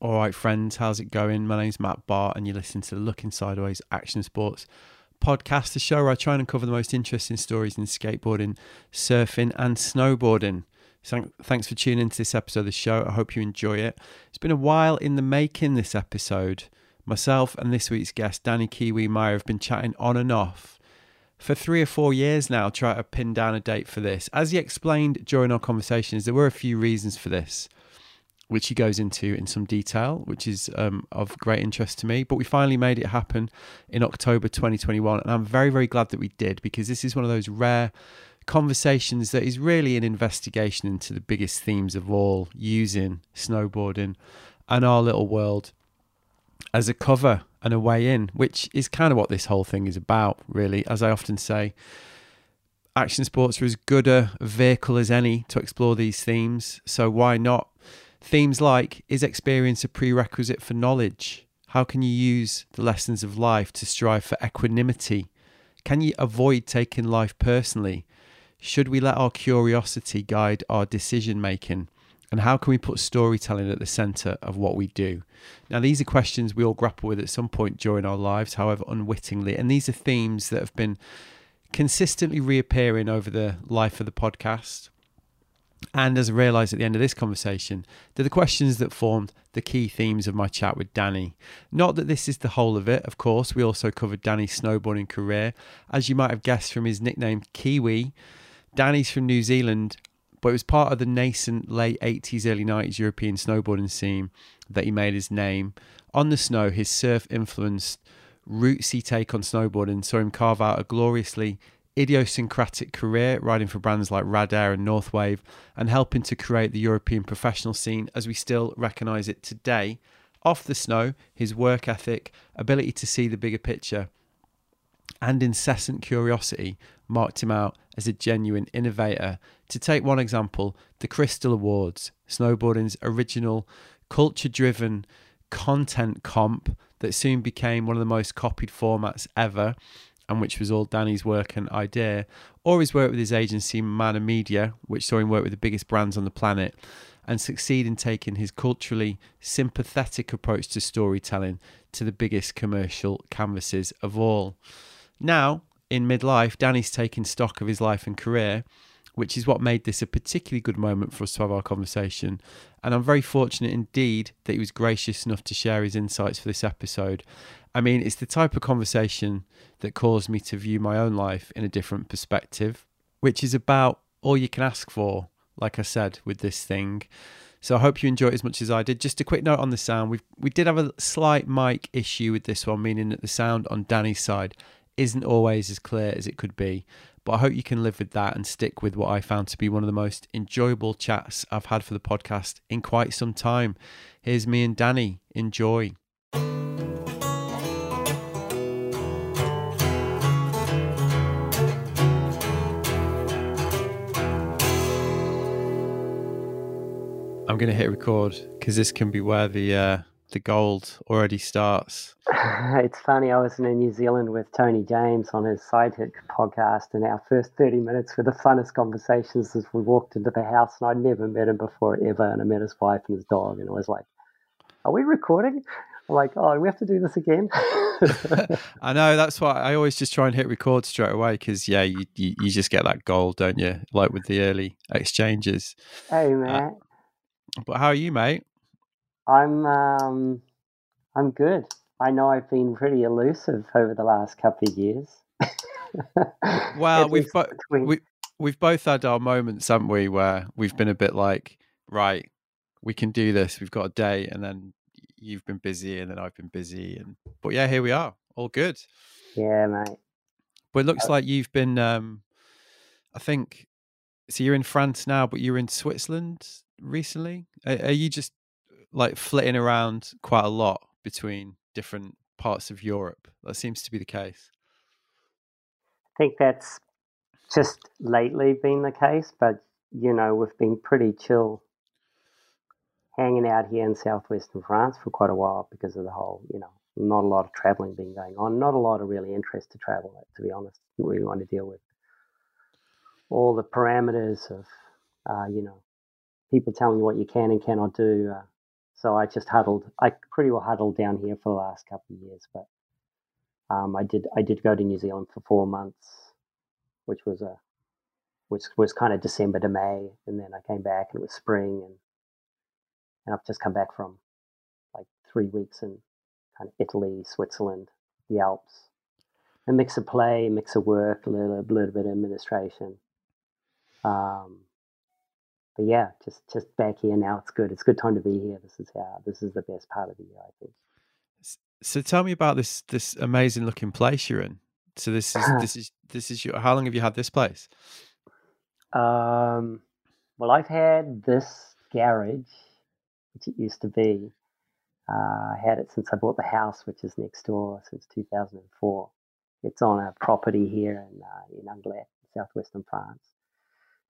All right, friends, how's it going? My name's Matt Barr, and you're listening to the Looking Sideways Action Sports podcast, the show where I try and cover the most interesting stories in skateboarding, surfing, and snowboarding. So thanks for tuning into this episode of the show. I hope you enjoy it. It's been a while in the making, this episode. Myself and this week's guest, Danny Kiwi Meyer, have been chatting on and off for three or four years now, trying to pin down a date for this. As he explained during our conversations, there were a few reasons for this which he goes into in some detail, which is um, of great interest to me. But we finally made it happen in October 2021. And I'm very, very glad that we did because this is one of those rare conversations that is really an investigation into the biggest themes of all using snowboarding and our little world as a cover and a way in, which is kind of what this whole thing is about, really. As I often say, action sports are as good a vehicle as any to explore these themes. So why not Themes like Is experience a prerequisite for knowledge? How can you use the lessons of life to strive for equanimity? Can you avoid taking life personally? Should we let our curiosity guide our decision making? And how can we put storytelling at the center of what we do? Now, these are questions we all grapple with at some point during our lives, however unwittingly. And these are themes that have been consistently reappearing over the life of the podcast. And as I realised at the end of this conversation, the questions that formed the key themes of my chat with Danny. Not that this is the whole of it, of course, we also covered Danny's snowboarding career. As you might have guessed from his nickname Kiwi, Danny's from New Zealand, but it was part of the nascent late 80s, early 90s European snowboarding scene that he made his name. On the snow, his surf influenced rootsy take on snowboarding saw him carve out a gloriously idiosyncratic career riding for brands like Radair and Northwave and helping to create the European professional scene as we still recognise it today. Off the snow, his work ethic, ability to see the bigger picture, and incessant curiosity marked him out as a genuine innovator. To take one example, the Crystal Awards, snowboarding's original culture driven content comp that soon became one of the most copied formats ever and which was all Danny's work and idea, or his work with his agency Mana Media, which saw him work with the biggest brands on the planet and succeed in taking his culturally sympathetic approach to storytelling to the biggest commercial canvases of all. Now, in midlife, Danny's taking stock of his life and career, which is what made this a particularly good moment for us to have our conversation. And I'm very fortunate indeed that he was gracious enough to share his insights for this episode I mean, it's the type of conversation that caused me to view my own life in a different perspective, which is about all you can ask for, like I said, with this thing. So I hope you enjoy it as much as I did. Just a quick note on the sound. We we did have a slight mic issue with this one, meaning that the sound on Danny's side isn't always as clear as it could be. But I hope you can live with that and stick with what I found to be one of the most enjoyable chats I've had for the podcast in quite some time. Here's me and Danny. Enjoy. I'm going to hit record because this can be where the uh, the gold already starts. it's funny. I was in New Zealand with Tony James on his Sidekick podcast, and our first 30 minutes were the funnest conversations as we walked into the house. And I'd never met him before ever, and I met his wife and his dog, and I was like, "Are we recording?" I'm like, "Oh, do we have to do this again?" I know. That's why I always just try and hit record straight away because yeah, you, you, you just get that gold, don't you? Like with the early exchanges. Hey man. Uh, but how are you, mate? I'm um, I'm good. I know I've been pretty elusive over the last couple of years. well, we've bo- we, we've both had our moments, haven't we, where we've been a bit like, right, we can do this. We've got a day, and then you've been busy, and then I've been busy, and but yeah, here we are, all good. Yeah, mate. But it looks uh like you've been. um I think so. You're in France now, but you're in Switzerland recently? Are, are you just like flitting around quite a lot between different parts of Europe? That seems to be the case. I think that's just lately been the case, but you know, we've been pretty chill hanging out here in southwestern France for quite a while because of the whole, you know, not a lot of traveling being going on, not a lot of really interest to travel, to be honest. Really want to deal with all the parameters of, uh, you know, people telling you what you can and cannot do. Uh, So I just huddled. I pretty well huddled down here for the last couple of years, but um, I did I did go to New Zealand for four months, which was a which was kind of December to May, and then I came back and it was spring, and and I've just come back from like three weeks in kind of Italy, Switzerland, the Alps, a mix of play, a mix of work, a little, a little bit of administration. Um, but yeah, just just back here now. It's good. It's a good time to be here. This is how this is the best part of the year, I think. So tell me about this this amazing looking place you're in. So this is this is this is your. How long have you had this place? Um, well, I've had this garage, which it used to be. Uh, I had it since I bought the house, which is next door, since 2004. It's on a property here in uh, in Anglet, southwestern France,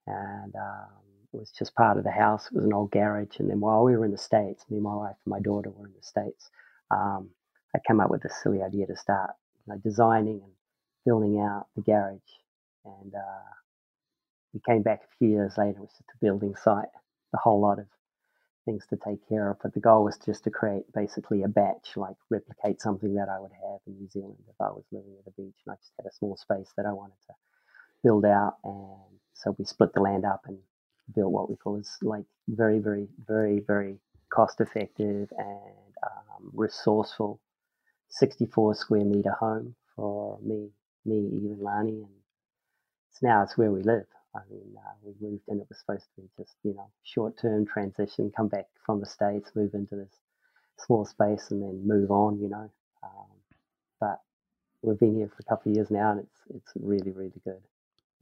and um, was just part of the house. It was an old garage, and then while we were in the states, me, my wife, and my daughter were in the states. Um, I came up with this silly idea to start you know, designing and building out the garage, and uh, we came back a few years later. It was just a building site, a whole lot of things to take care of. But the goal was just to create basically a bach, like replicate something that I would have in New Zealand if I was living at the beach. And I just had a small space that I wanted to build out. And so we split the land up and built what we call is like very, very, very, very cost effective and um, resourceful 64 square meter home for me, me, even Lani. And it's now it's where we live. I mean, uh, we moved and It was supposed to be just you know short term transition, come back from the states, move into this small space, and then move on. You know, um, but we've been here for a couple of years now, and it's it's really really good.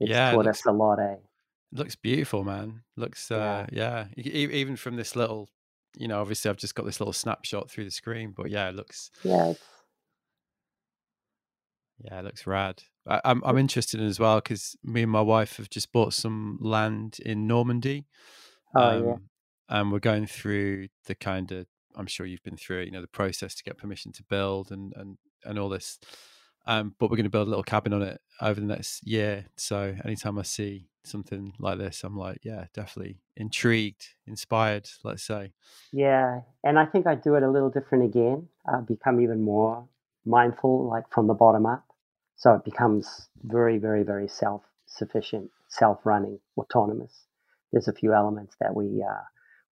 It's Yeah, it taught looks us a lot, eh? It looks beautiful, man. Looks Yeah, uh yeah. E- e- Even from this little, you know, obviously I've just got this little snapshot through the screen, but yeah, it looks yeah, yeah, it looks rad. I, I'm I'm interested in as well because me and my wife have just bought some land in Normandy. oh yeah, um, and we're going through the kind of I'm sure you've been through it, you know, the process to get permission to build and and and all this. Um, but we're going to build a little cabin on it over the next year. So anytime I see something like this, I'm like, yeah, definitely intrigued, inspired. Let's say, yeah. And I think I do it a little different again. I become even more mindful, like from the bottom up. So it becomes very, very, very self sufficient, self running, autonomous. There's a few elements that we uh,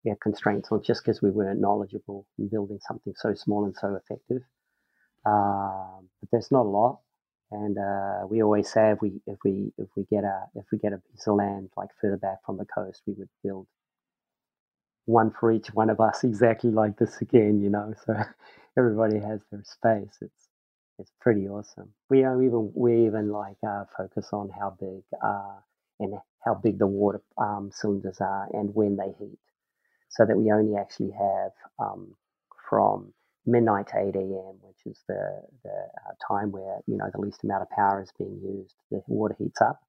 we had constraints on just because we weren't knowledgeable in building something so small and so effective. Um, but there's not a lot, and uh, we always say if we if we if we get a if we get a piece of land like further back from the coast, we would build one for each one of us, exactly like this again. You know, so everybody has their space. It's it's pretty awesome. We are even we even like uh, focus on how big uh, and how big the water um, cylinders are and when they heat, so that we only actually have um, from midnight to 8 a.m., which is the the uh, time where you know the least amount of power is being used. The water heats up,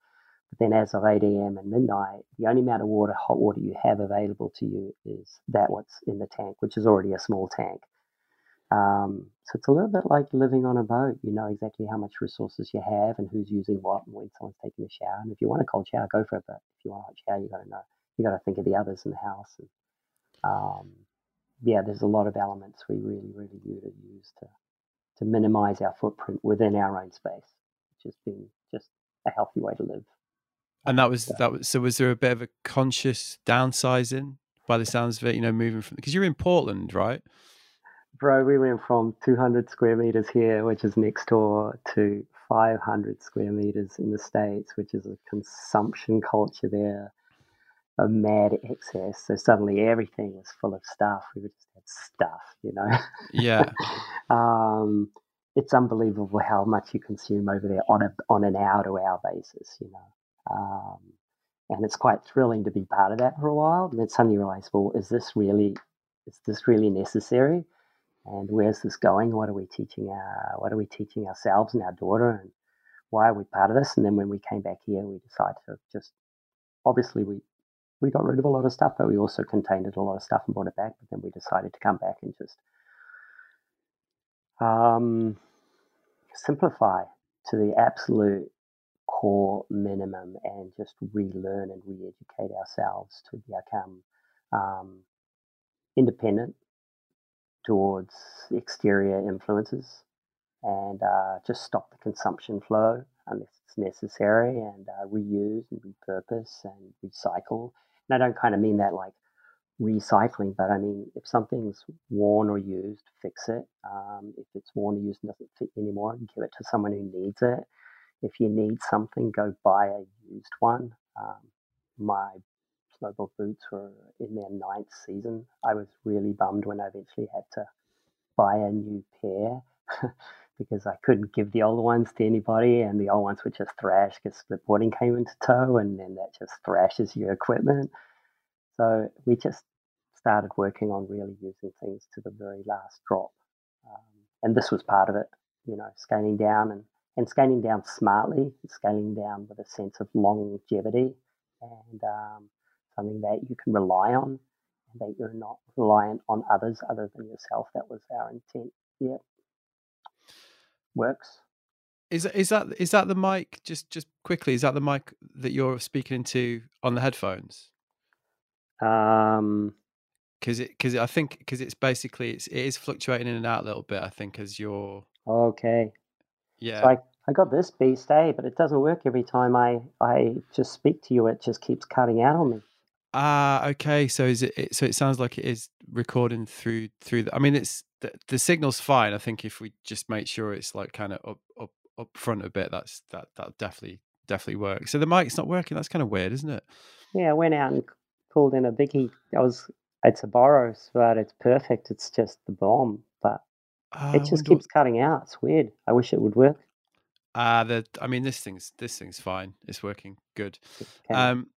but then as of 8 a.m. and midnight, the only amount of water, hot water you have available to you is that what's in the tank, which is already a small tank. Um, so it's a little bit like living on a boat. You know exactly how much resources you have and who's using what and when someone's taking a shower. And if you want a cold shower, go for it. But if you want a hot shower, you got to know. You got to think of the others in the house. And um, yeah, there's a lot of elements we really, really do to use to to minimize our footprint within our own space, which has been just a healthy way to live. And that was So. that was so. Was there a bit of a conscious downsizing by the sounds of it? You know, moving from because you're in Portland, right? Bro, we went from 200 square meters here, which is next door, to 500 square meters in the States, which is a consumption culture there, a mad excess. So suddenly everything was full of stuff. We were just had stuff, you know. Yeah, um, it's unbelievable how much you consume over there on a on an hour to hour basis, you know. Um, and it's quite thrilling to be part of that for a while. And then suddenly you realize, well, is this really is this really necessary? And where's this going? What are we teaching our what are we teaching ourselves and our daughter and why are we part of this? And then when we came back here we decided to just obviously we we got rid of a lot of stuff, but we also contained a lot of stuff and brought it back. But then we decided to come back and just um, simplify to the absolute core minimum and just relearn and re-educate ourselves to become um, independent towards exterior influences and uh, just stop the consumption flow unless it's necessary and uh, reuse and repurpose and recycle. And I don't kind of mean that like recycling, but I mean if something's worn or used, fix it. Um, if it's worn or used and doesn't fit anymore, give it to someone who needs it. If you need something, go buy a used one. Um, my snowboard boots were in their ninth season. I was really bummed when I eventually had to buy a new pair because I couldn't give the old ones to anybody, and the old ones were just thrashed because the boarding came into tow, and then that just thrashes your equipment. So we just started working on really using things to the very last drop, um, and this was part of it. You know, scaling down and and scaling down smartly, scaling down with a sense of longevity, and um, something that you can rely on, and that you're not reliant on others other than yourself. That was our intent. Yeah works. Is is that is that the mic? Just just quickly, is that the mic that you're speaking into on the headphones? Um, because it because I think because it's basically it's it is fluctuating in and out a little bit. I think as you're okay. Yeah. So I, I got this beast, eh? But it doesn't work every time I I just speak to you. It just keeps cutting out on me. Ah, okay. So is it? So it sounds like it is recording through through. The, I mean, it's the, the signal's fine. I think if we just make sure it's like kind of up up up front a bit, that's that that definitely definitely works. So the mic's not working. That's kind of weird, isn't it? Yeah, I went out and pulled in a biggie. I was it's a Boros, but it's perfect. It's just the bomb, but uh, it just keeps what... cutting out. It's weird. I wish it would work. Uh, the I mean, this thing's this thing's fine. It's working good. Okay. Um,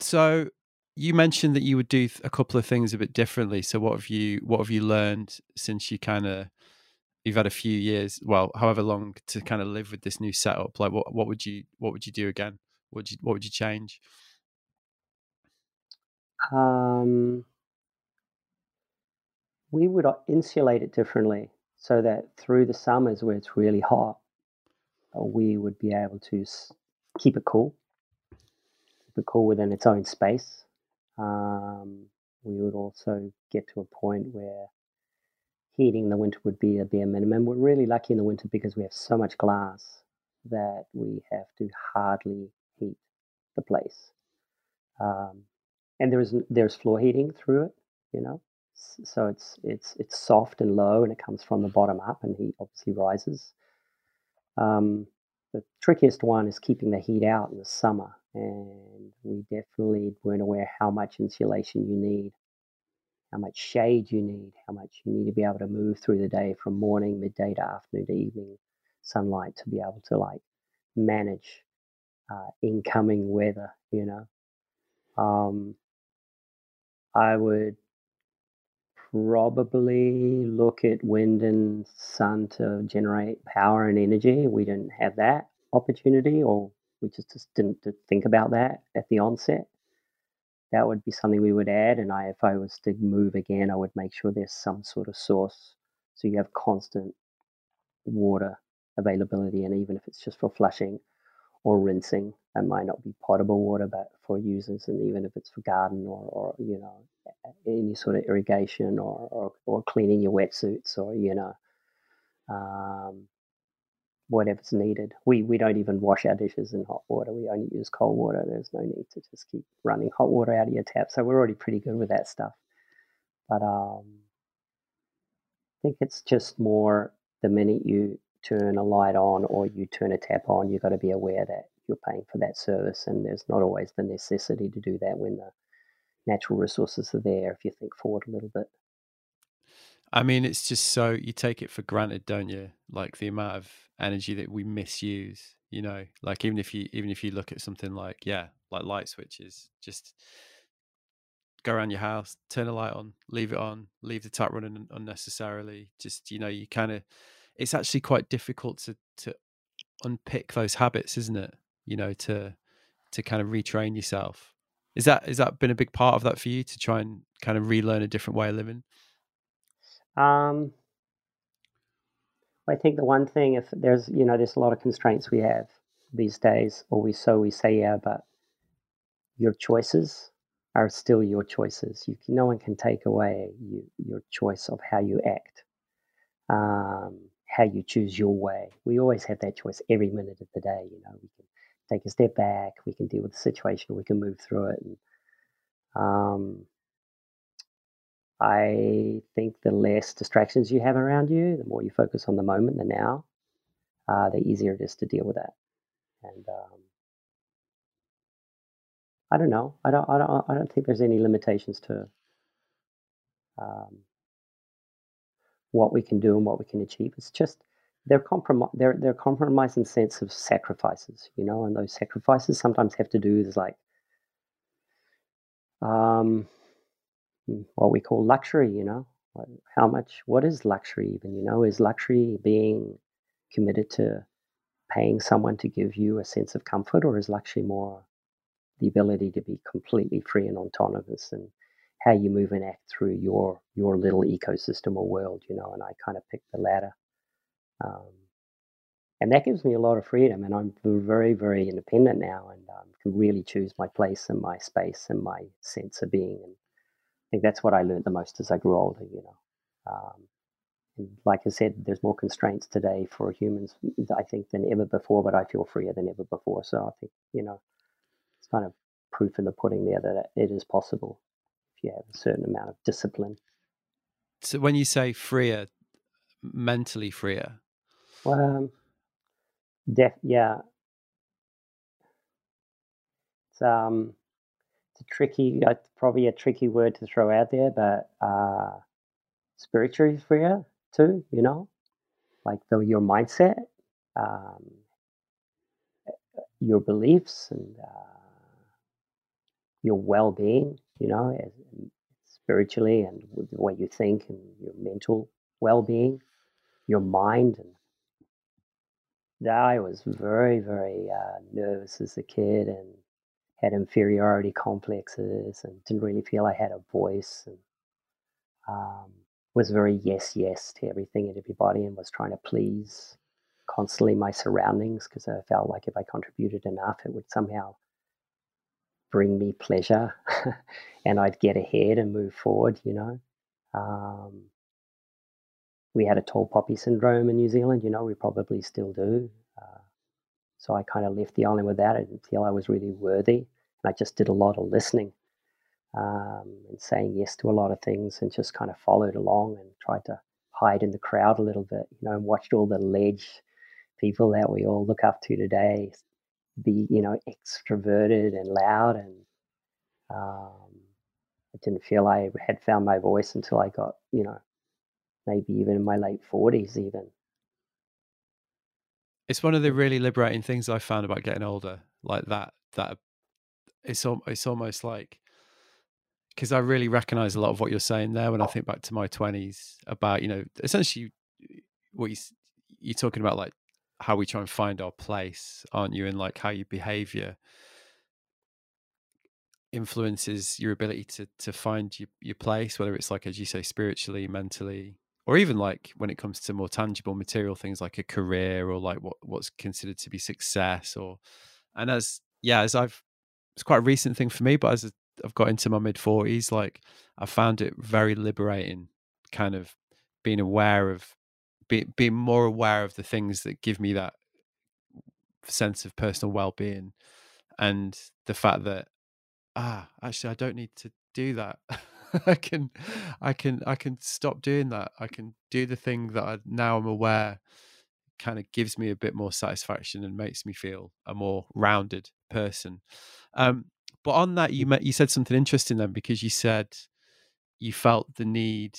so you mentioned that you would do a couple of things a bit differently. So what have you what have you learned since you kind of you've had a few years, well, however long to kind of live with this new setup? Like what what would you what would you do again? What would you what would you change? Um, we would uh, insulate it differently so that through the summers where it's really hot, uh, we would be able to keep it cool, keep it cool within its own space um, we would also get to a point where heating in the winter would be a bare minimum. We're really lucky in the winter because we have so much glass that we have to hardly heat the place. Um, and there's there's floor heating through it, you know, so it's it's it's soft and low, and it comes from the bottom up, and heat obviously rises. Um, the trickiest one is keeping the heat out in the summer and we definitely weren't aware how much insulation you need, how much shade you need, how much you need to be able to move through the day from morning, midday to afternoon to evening sunlight to be able to like manage uh, incoming weather, you know. Um, I would probably look at wind and sun to generate power and energy. We didn't have that opportunity or we just, just didn't think about that at the onset. That would be something we would add. And I, if I was to move again, I would make sure there's some sort of source so you have constant water availability. And even if it's just for flushing or rinsing, it might not be potable water, but for users, and even if it's for garden or, or you know, any sort of irrigation or, or, or cleaning your wetsuits or, you know, um, whatever's needed. We we don't even wash our dishes in hot water. We only use cold water. There's no need to just keep running hot water out of your tap. So we're already pretty good with that stuff. But um, I think it's just more the minute you turn a light on or you turn a tap on, you've got to be aware that you're paying for that service, and there's not always the necessity to do that when the natural resources are there. If you think forward a little bit. I mean, it's just so you take it for granted, don't you? Like the amount of energy that we misuse you know? Like even if you even if you look at something like yeah like light switches just go around your house turn a light on leave it on leave the tap running unnecessarily just you know you kind of it's actually quite difficult to to unpick those habits isn't it? You know to to kind of retrain yourself. Is that is that been a big part of that for you to try and kind of relearn a different way of living um I think the one thing, if there's, you know, there's a lot of constraints we have these days, or we so we say, yeah, but your choices are still your choices. You can, no one can take away you, your choice of how you act, um, how you choose your way. We always have that choice every minute of the day. You know, we can take a step back, we can deal with the situation, we can move through it. And um, I think the less distractions you have around you, the more you focus on the moment, the now, uh, the easier it is to deal with that. And um, I don't know. I don't. I don't. I don't think there's any limitations to um, what we can do and what we can achieve. It's just they're comprom- they're they're compromise in sense of sacrifices, you know, and those sacrifices sometimes have to do with like um, what we call luxury, you know. How much? What is luxury even? You know, is luxury being committed to paying someone to give you a sense of comfort, or is luxury more the ability to be completely free and autonomous and how you move and act through your your little ecosystem or world, you know. And I kind of picked the latter, um, and that gives me a lot of freedom. And I'm very very independent now, and um, can really choose my place and my space and my sense of being. And think that's what I learned the most as I grew older, you know. Um, and like I said, there's more constraints today for humans, I think, than ever before. But I feel freer than ever before. So I think you know it's kind of proof in the pudding there that it is possible if you have a certain amount of discipline. So when you say freer, mentally freer? Well, um, def, yeah. It's um, a tricky, uh, probably a tricky word to throw out there, but uh, spiritually freer too. You know, like the your mindset, um, your beliefs, and uh, your well-being, you know, spiritually and the way you think and your mental well-being, your mind. And I was very, very uh, nervous as a kid and had inferiority complexes and didn't really feel I had a voice and um, was very yes, yes to everything and everybody and was trying to please constantly my surroundings because I felt like if I contributed enough, it would somehow bring me pleasure and I'd get ahead and move forward, you know. Um, we had a tall poppy syndrome in New Zealand, you know, we probably still do. Uh, so I kind of left the island without it until I was really worthy. I just did a lot of listening um, and saying yes to a lot of things and just kind of followed along and tried to hide in the crowd a little bit, you know, and watched all the ledge people that we all look up to today be you know extroverted and loud and um, I didn't feel I had found my voice until I got you know maybe even in my late 40s even. It's one of the really liberating things I found about getting older like that that it's it's almost like because I really recognize a lot of what you're saying there when I think back to my 20s about you know essentially what you you're talking about like how we try and find our place, aren't you? And like how your behavior influences your ability to to find your, your place, whether it's like as you say, spiritually, mentally, or even like when it comes to more tangible material things like a career or like what what's considered to be success or and as yeah, as I've it's quite a recent thing for me, but as I've got into my mid forties, like I found it very liberating, kind of being aware of be, being more aware of the things that give me that sense of personal well-being and the fact that ah actually i don't need to do that. I can i can i can stop doing that. I can do the thing that I, now i'm aware kind of gives me a bit more satisfaction and makes me feel a more rounded person um but on that you met you said something interesting then because you said you felt the need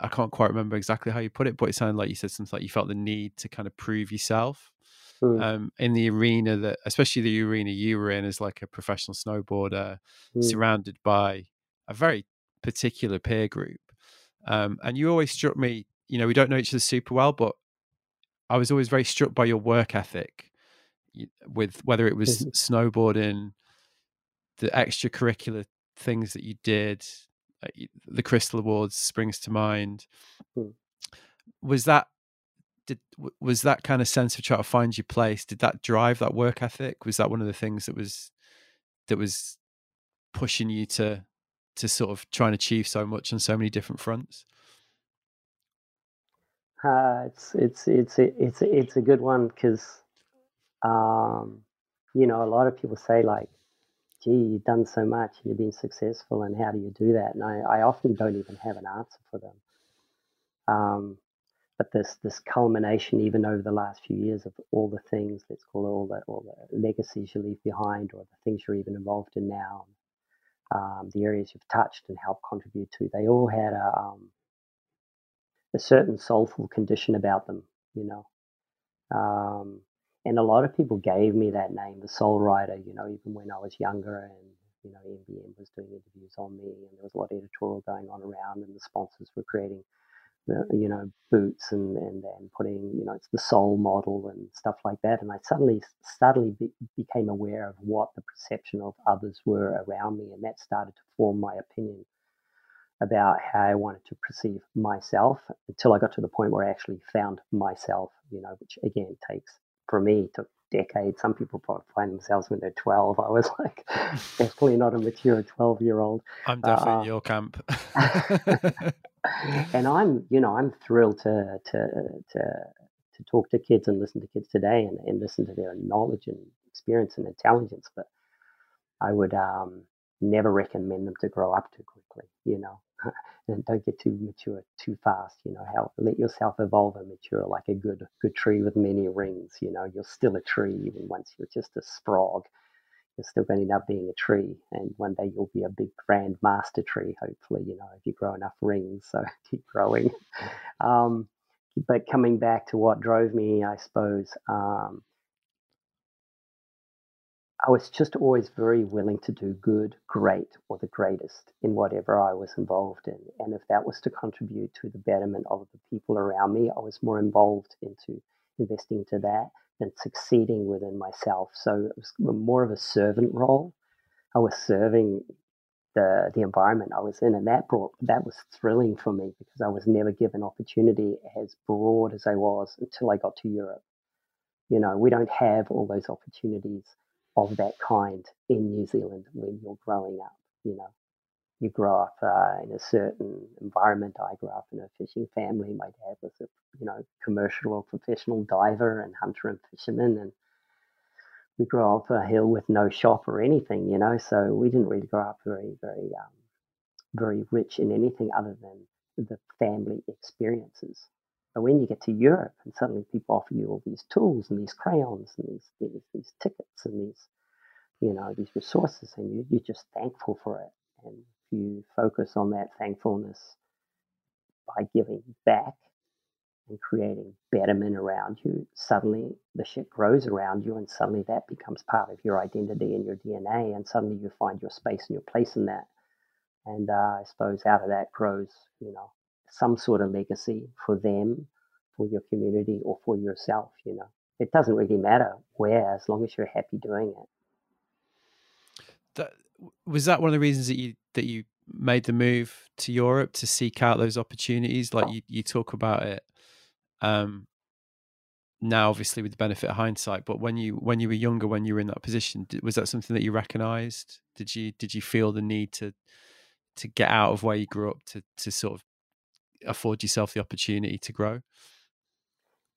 I can't quite remember exactly how you put it, but it sounded like you said something like you felt the need to kind of prove yourself mm. um, in the arena that, especially the arena you were in as like a professional snowboarder, mm. surrounded by a very particular peer group. Um, and you always struck me, you know, we don't know each other super well, but I was always very struck by your work ethic with whether it was mm-hmm. snowboarding, the extracurricular things that you did, uh, the Crystal Awards springs to mind. Hmm. Was that did was that kind of sense of trying to find your place? Did that drive that work ethic? Was that one of the things that was that was pushing you to to sort of try and achieve so much on so many different fronts? Uh, it's it's it's it's it's a good one because, um, you know, a lot of people say like, "Gee, you've done so much, and you've been successful, and how do you do that?" And I, I often don't even have an answer for them. Um, but this this culmination, even over the last few years, of all the things, let's call it all the all the legacies you leave behind, or the things you're even involved in now, um, the areas you've touched and helped contribute to, they all had a um, a certain soulful condition about them, you know. Um, and a lot of people gave me that name, the Soul Rider, you know, even when I was younger and, you know, NBN was doing interviews on me and there was a lot of editorial going on around and the sponsors were creating, you know, boots and, and, and putting, you know, it's the soul model and stuff like that. And I suddenly, suddenly be, became aware of what the perception of others were around me. And that started to form my opinion about how I wanted to perceive myself until I got to the point where I actually found myself, you know, which again takes, for me, took decades. Some people probably find themselves when they're 12. I was like, definitely not a mature 12 year old. I'm definitely uh, in your camp. and I'm, you know, I'm thrilled to, to, to, to talk to kids and listen to kids today and, and listen to their knowledge and experience and intelligence. But I would um, never recommend them to grow up too quickly, you know and don't get too mature too fast. You know, how let yourself evolve and mature like a good good tree with many rings. You know, you're still a tree even once you're just a sprog. You're still going to end up being a tree, and one day you'll be a big grand master tree. Hopefully, you know, if you grow enough rings. So keep growing. Um, but coming back to what drove me, I suppose. Um, I was just always very willing to do good, great, or the greatest in whatever I was involved in. And if that was to contribute to the betterment of the people around me, I was more involved into investing into that than succeeding within myself. So it was more of a servant role. I was serving the the environment I was in, and that brought that was thrilling for me because I was never given opportunity as broad as I was until I got to Europe. You know, we don't have all those opportunities of that kind in New Zealand when you're growing up. You know, you grow up uh, in a certain environment. I grew up in a fishing family. My dad was a you know commercial or professional diver and hunter and fisherman, and we grew up a hill with no shop or anything. You know, so we didn't really grow up very very um, very rich in anything other than the family experiences. But when you get to Europe and suddenly people offer you all these tools and these crayons and these these, these tickets and these you know these resources and you, you're just thankful for it. And if you focus on that thankfulness by giving back and creating betterment around you. Suddenly the shit grows around you and suddenly that becomes part of your identity and your dna and suddenly you find your space and your place in that. And uh, i suppose out of that grows you know some sort of legacy for them, for your community, or for yourself. You know, it doesn't really matter where, as long as you're happy doing it. That, was that one of the reasons that you that you made the move to Europe to seek out those opportunities? Like you, you talk about it um, now, obviously with the benefit of hindsight. But when you when you were younger, when you were in that position, was that something that you recognised? Did you did you feel the need to to get out of where you grew up to to sort of afford yourself the opportunity to grow?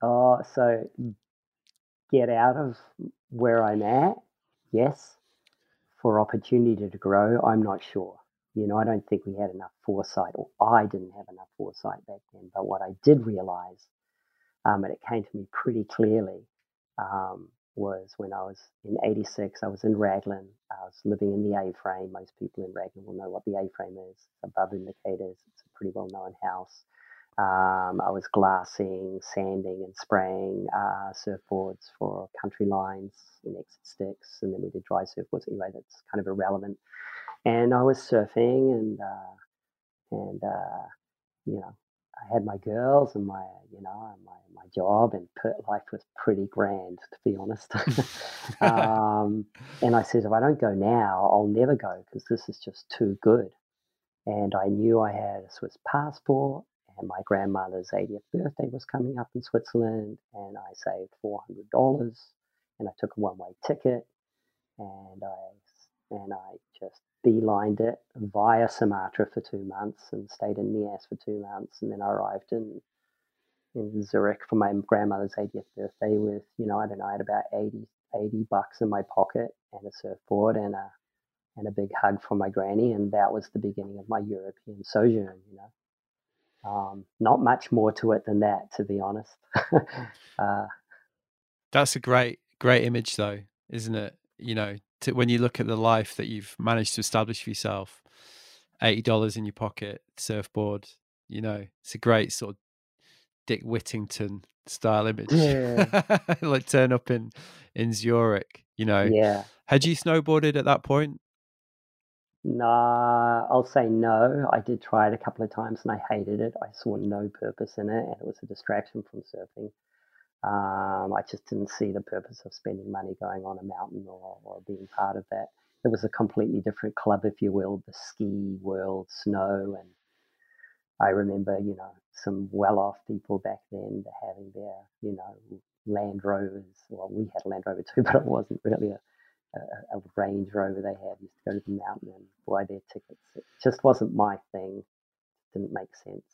Oh, so get out of where I'm at, yes. For opportunity to grow, I'm not sure. You know, I don't think we had enough foresight, or I didn't have enough foresight back then. But what I did realize, um, and it came to me pretty clearly, um, was when I was in 86, I was in Raglan. I was living in the A frame. Most people in Raglan will know what the A frame is. above indicators. It's a pretty well known house. Um, I was glassing, sanding, and spraying uh, surfboards for country lines and exit sticks. And then we did dry surfboards. Anyway, that's kind of irrelevant. And I was surfing and, uh, and uh, you know, I had my girls and my, you know, my, my job and life was pretty grand, to be honest. um, and I said, if I don't go now, I'll never go because this is just too good. And I knew I had a Swiss passport and my grandmother's 80th birthday was coming up in Switzerland and I saved $400 and I took a one-way ticket and I and I just beelined it via Sumatra for two months and stayed in Nias for two months, and then I arrived in in Zurich for my grandmother's 80th birthday with, you know, I don't know, I had about 80, 80 bucks in my pocket and a surfboard and a and a big hug from my granny, and that was the beginning of my European sojourn. You know, um, not much more to it than that, to be honest. uh, That's a great, great image, though, isn't it? You know, when you look at the life that you've managed to establish for yourself, eighty dollars in your pocket, surfboard. You know, it's a great sort of Dick Whittington style image. Yeah. like turn up in in Zurich. You know, yeah. had you snowboarded at that point? Nah, I'll say no. I did try it a couple of times and I hated it. I saw no purpose in it and it was a distraction from surfing. Um, I just didn't see the purpose of spending money going on a mountain or, or being part of that. It was a completely different club, if you will, the ski world, snow. And I remember, you know, some well off people back then having their, you know, Land Rovers. Well, we had a Land Rover too, but it wasn't really a a, a Range Rover they had. Used to go to the mountain and buy their tickets. It just wasn't my thing. It Didn't make sense.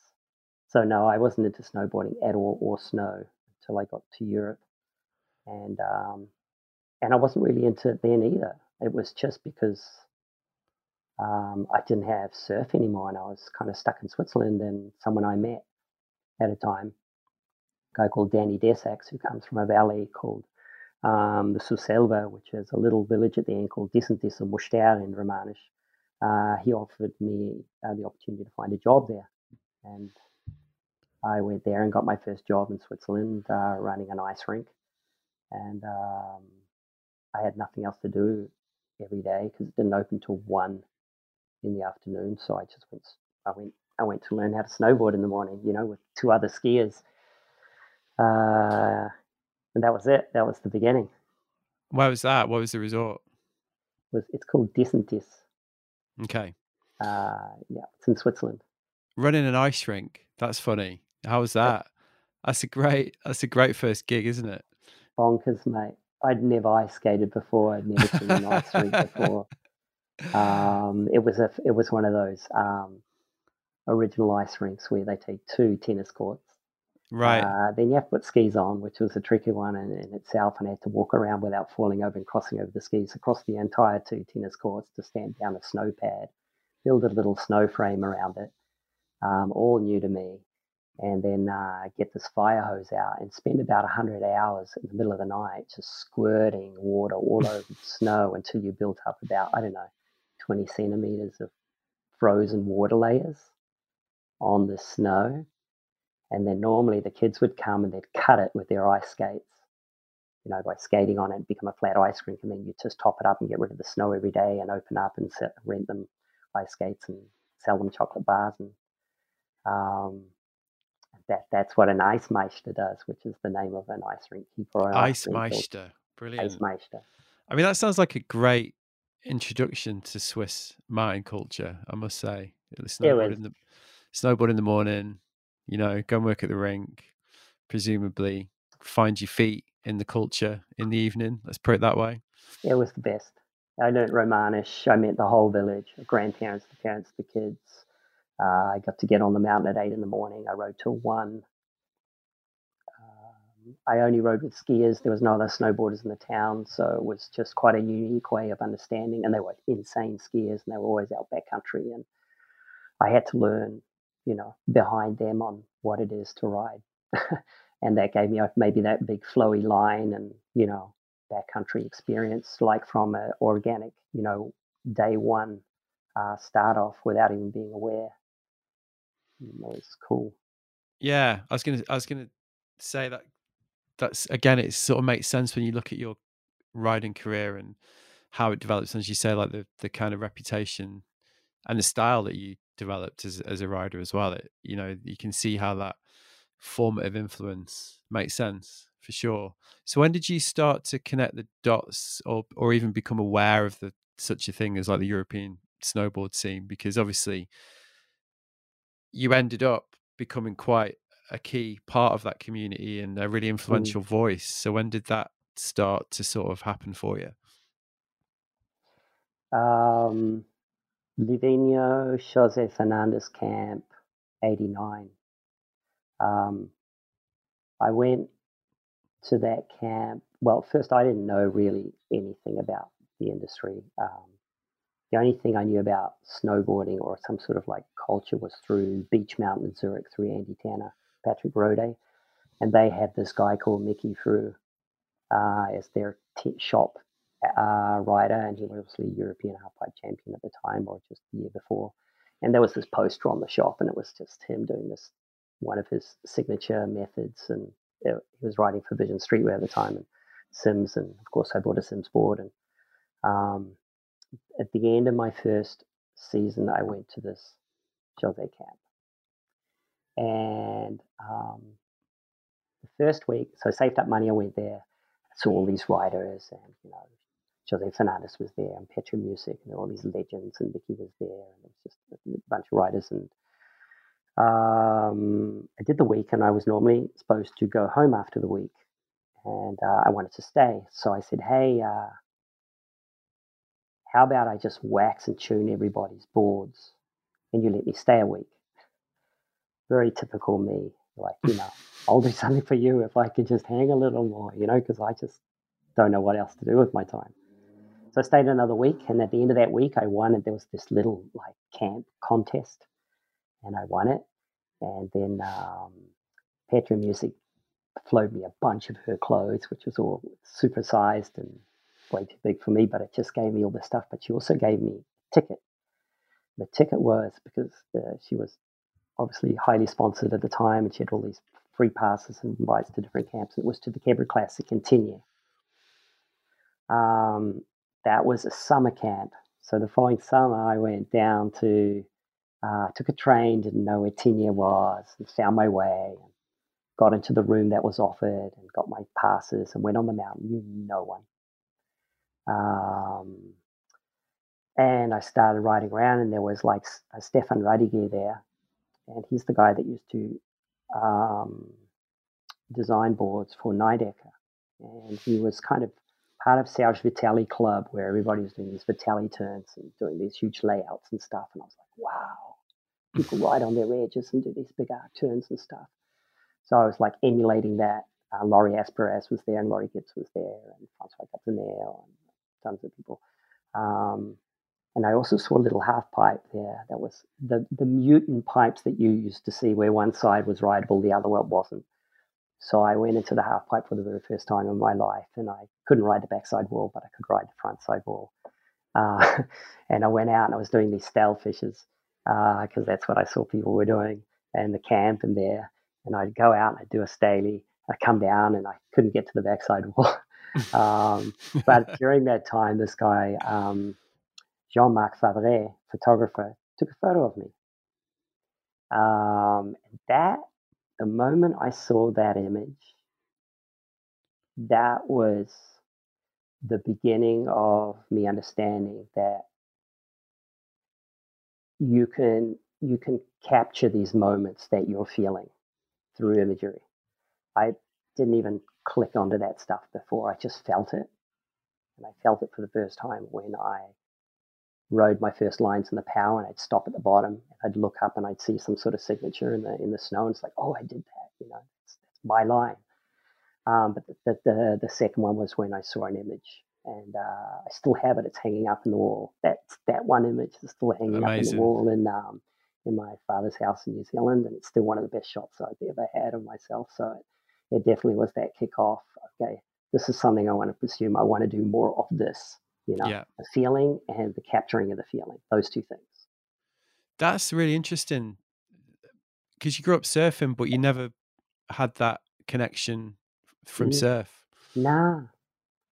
So no, I wasn't into snowboarding at all or snow until I got to Europe, and um, and I wasn't really into it then either. It was just because um, I didn't have surf anymore, and I was kind of stuck in Switzerland. And someone I met at a time, a guy called Danny Desax, who comes from a valley called um, the Surselva, which is a little village at the end called Disentis or Muster in Romanish. Uh, he offered me uh, the opportunity to find a job there. And I went there and got my first job in Switzerland uh, running an ice rink. And um, I had nothing else to do every day because it didn't open till one in the afternoon. So I just went, I went, I went to learn how to snowboard in the morning, you know, with two other skiers. Uh, and that was it. That was the beginning. Where was that? What was the resort? It was it's called Disentis. Okay. Uh, yeah, it's in Switzerland. Running an ice rink. That's funny. How was that? That's a great. That's a great first gig, isn't it? Bonkers, mate. I'd never ice skated before. I'd never seen an ice rink before. Um, it was a. It was one of those um, original ice rinks where they take two tennis courts Right. Uh, then you have to put skis on, which was a tricky one in, in, itself, and I had to walk around without falling over and crossing over the skis across the entire two tennis courts to stand down a snow pad, build a little snow frame around it, um, all new to me, and then uh, get this fire hose out and spend about 100 hours in the middle of the night just squirting water all over the snow until you built up about, I don't know, 20 centimeters of frozen water layers on the snow and then normally the kids would come and they'd cut it with their ice skates, you know, by skating on it, become a flat ice rink. And then you just top it up and get rid of the snow every day and open up and set, rent them ice skates and sell them chocolate bars. And um, that that's what an ice meister does, which is the name of an ice rink keeper. Ice meister. Brilliant. Ice meister. I mean, that sounds like a great introduction to Swiss mountain culture, I must say. Snowboard, in the, snowboard in the morning, you know, go and work at the rink, presumably find your feet in the culture in the evening. Let's put it that way. It was the best. I learned Romanish. I met the whole village, grandparents, the parents, the kids. Uh, I got to get on the mountain at eight in the morning. I rode till one. Um, I only rode with skiers. There was no other snowboarders in the town, so it was just quite a unique way of understanding. And they were insane skiers, and they were always out backcountry. And I had to learn you know, behind them on what it is to ride. and that gave me maybe that big flowy line and, you know, backcountry experience, like from an organic, you know, day one uh, start off without even being aware. It was cool. Yeah, I was gonna, I was gonna say that. That's again, it sort of makes sense when you look at your riding career and how it develops. As you say, like the the kind of reputation and the style that you developed as as a rider as well. It, you know, you can see how that formative influence makes sense for sure. So when did you start to connect the dots or or even become aware of the such a thing as like the European snowboard scene? Because obviously you ended up becoming quite a key part of that community and a really mm. influential mm. voice. So when did that start to sort of happen for you? Um, Livigno, Jose Fernandes Camp, 89. Um, I went to that camp. Well, first, I didn't know really anything about the industry. Um, the only thing I knew about snowboarding or some sort of like culture was through Beach Mountain in Zurich, through Andy Tanner, Patrick Rode. And they had this guy called Mickey Frew uh, as their t- shop uh, rider, and he was obviously European halfpipe champion at the time, or just the year before. And there was this poster on the shop, and it was just him doing this one of his signature methods, and it, he was riding for Vision Streetwear at the time, and Sims, and of course I bought a Sims board. And um, at the end of my first season, I went to this Jose camp, and um, the first week, so I saved up money, I went there, saw all these writers, and you know Jose Fernandes was there and Petro Music and all these legends and Vicky was there and it was just a bunch of writers and um, I did the week and I was normally supposed to go home after the week and uh, I wanted to stay. So I said hey uh, how about I just wax and tune everybody's boards and you let me stay a week very typical me like you know I'll do something for you if I can just hang a little more you know because I just don't know what else to do with my time so I stayed another week, and at the end of that week, I won. And there was this little like camp contest, and I won it. And then um, Petra Music flowed me a bunch of her clothes, which was all super sized and way too big for me, but it just gave me all this stuff. But she also gave me a ticket. The ticket was because uh, she was obviously highly sponsored at the time, and she had all these free passes and invites to different camps. And It was to the Quebec Classic in Tignes. Um, that was a summer camp. So the following summer, I went down to, uh, took a train, didn't know where Tignes was, and found my way. And got into the room that was offered and got my passes and went on the mountain. Knew no one. Um, and I started riding around, and there was like a Stefan Radiger there, and he's the guy that used to um, design boards for Nidecker, and he was kind of part of Serge Vitelli Club where everybody was doing these Vitelli turns and doing these huge layouts and stuff. And I was like, wow, people ride on their edges and do these big arc turns and stuff. So I was like emulating that. Uh, Laurie Asperas was there and Laurie Gibbs was there and Francois Cataneo and tons of people. Um, and I also saw a little half pipe there that was the, the mutant pipes that you used to see where one side was rideable, the other one wasn't. So I went into the half pipe for the very first time in my life, and I couldn't ride the backside wall, but I could ride the front side wall. Uh, and I went out and I was doing these stalefishes because uh, that's what I saw people were doing, and the camp and there. And I'd go out and I'd do a staily. I'd come down and I couldn't get to the backside wall. Um, but during that time, this guy, um, Jean Marc Favre, photographer, took a photo of me. Um, that the moment I saw that image, that was the beginning of me understanding that you can you can capture these moments that you're feeling through imagery. I didn't even click onto that stuff before. I just felt it. And I felt it for the first time when I rode my first lines in the power and I'd stop at the bottom and I'd look up and I'd see some sort of signature in the in the snow and it's like, oh, I did that, you know, that's, that's my line. Um, but the, the, the second one was when I saw an image and uh, I still have it. It's hanging up in the wall. That that one image is still hanging Amazing. up in the wall in um, in my father's house in New Zealand, and it's still one of the best shots I've ever had of myself. So it, it definitely was that kick off. Okay, this is something I want to pursue. I want to do more of this you know yeah. the feeling and the capturing of the feeling those two things that's really interesting because you grew up surfing but you never had that connection from surf nah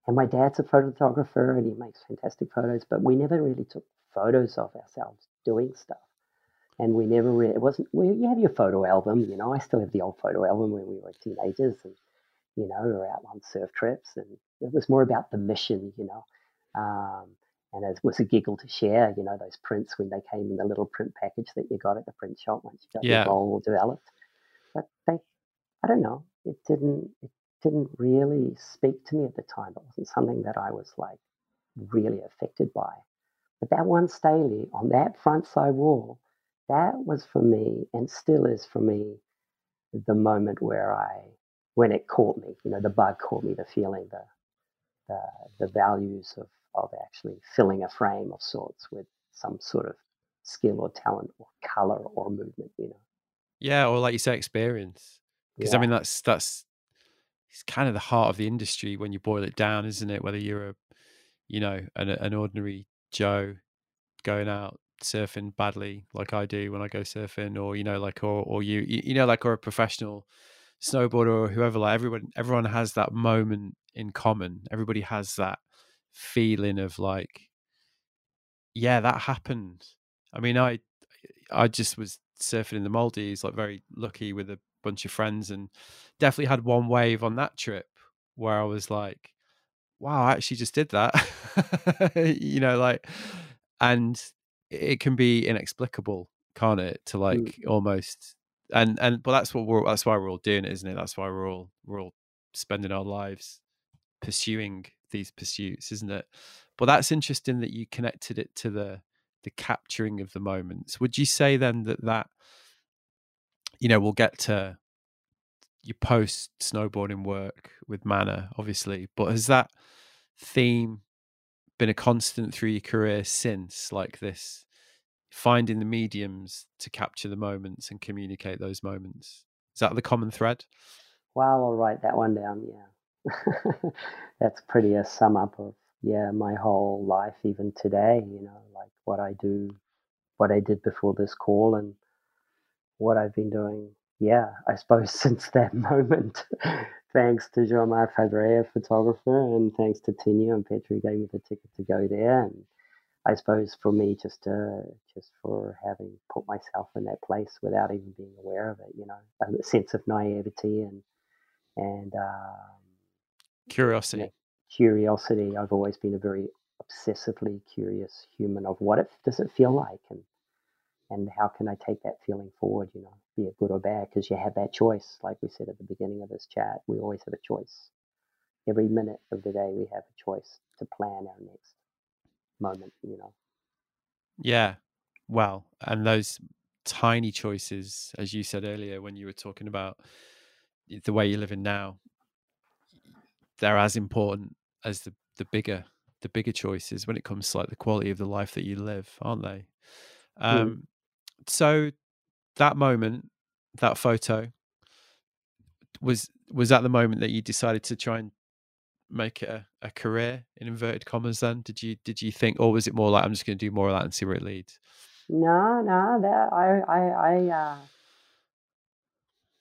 and my dad's a photographer and he makes fantastic photos but we never really took photos of ourselves doing stuff and we never really it wasn't well you have your photo album you know i still have the old photo album when we were teenagers and you know we were out on surf trips and it was more about the mission you know um, and it was a giggle to share, you know, those prints when they came in the little print package that you got at the print shop once you got yeah. your roll developed. But they, I don't know, it didn't, it didn't really speak to me at the time. It wasn't something that I was like really affected by. But that one Staley on that front side wall, that was for me and still is for me the moment where I, when it caught me, you know, the bug caught me, the feeling, the, the, the values of, of actually filling a frame of sorts with some sort of skill or talent or color or movement, you know. Yeah, or like you say, experience. Because yeah. I mean, that's that's it's kind of the heart of the industry when you boil it down, isn't it? Whether you're a, you know, an, an ordinary Joe going out surfing badly like I do when I go surfing, or you know, like or or you you know, like or a professional snowboarder or whoever. Like everyone, everyone has that moment in common. Everybody has that feeling of like, yeah, that happened. I mean, I I just was surfing in the Maldives, like very lucky with a bunch of friends, and definitely had one wave on that trip where I was like, wow, I actually just did that. you know, like, and it can be inexplicable, can't it? To mm. like mm. almost, and and but that's what we're that's why we're all doing it, isn't it? That's why we're all we're all spending our lives pursuing these pursuits, isn't it? But that's interesting that you connected it to the the capturing of the moments. Would you say then that that you know we'll get to your post snowboarding work with Mana, obviously, but has that theme been a constant through your career since, like this, finding the mediums to capture the moments and communicate those moments? Is that the common thread? Well, I'll write that one down. Yeah, that's pretty a sum up of yeah my whole life, even today. You know, like what I do, what I did before this call, and what I've been doing yeah, I suppose since that moment, thanks to Jean-Marc Fabre, photographer, and thanks to Tina and Petra who gave me the ticket to go there. And I suppose for me, just uh, just for having put myself in that place without even being aware of it, you know, a sense of naivety and and um, curiosity. You know, curiosity. I've always been a very obsessively curious human of what it does it feel like and and how can I take that feeling forward, you know, be it good or bad, because you have that choice. Like we said at the beginning of this chat, we always have a choice. Every minute of the day, we have a choice to plan our next moment, you know. Yeah. Well, and those tiny choices, as you said earlier, when you were talking about the way you're living now, they're as important as the, the bigger the bigger choices when it comes to like the quality of the life that you live, aren't they? Hmm. Um, mm so that moment, that photo, was was that the moment that you decided to try and make it a, a career in inverted commas then? Did you did you think or was it more like i'm just going to do more of that and see where it leads no no that i i i uh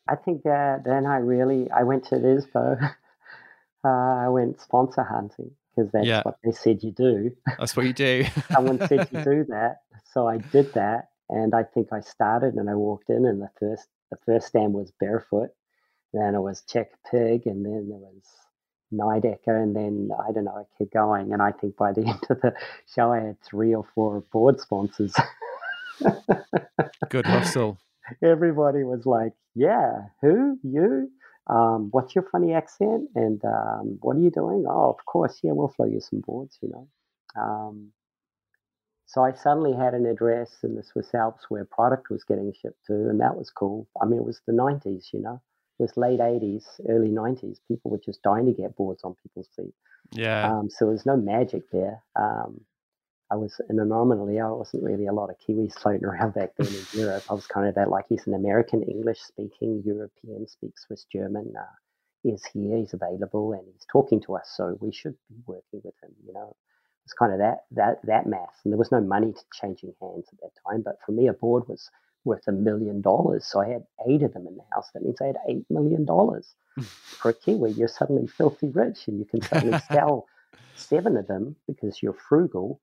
i think that then i really i went to ISPO uh, i went sponsor hunting because that's yeah. what they said you do. That's what you do. Someone said you do that so i did that and I think I started and I walked in, and the first the first stand was Barfoot. Then it was Check Pig, and then there was Nidecker, and then I don't know, I kept going. And I think by the end of the show, I had three or four board sponsors. Good hustle. Everybody was like, "Yeah, who you? Um, what's your funny accent? And um, what are you doing? Oh, of course, yeah, we'll flow you some boards, you know." Um, so I suddenly had an address in the Swiss Alps where product was getting shipped to, and that was cool. I mean, it was the 90s, you know, it was late 80s, early 90s. People were just dying to get boards on people's feet. Yeah. Um, so there was no magic there. Um, I was an anomaly. I wasn't really a lot of Kiwis floating around back then in Europe. I was kind of that like he's an American English speaking European, speaks Swiss German, uh, is here, he's available, and he's talking to us. So we should be working with him, you know was kind of that that that math, and there was no money to changing hands at that time. But for me, a board was worth a million dollars, so I had eight of them in the house. That means I had eight million dollars. for a Kiwi, you're suddenly filthy rich, and you can suddenly sell seven of them because you're frugal,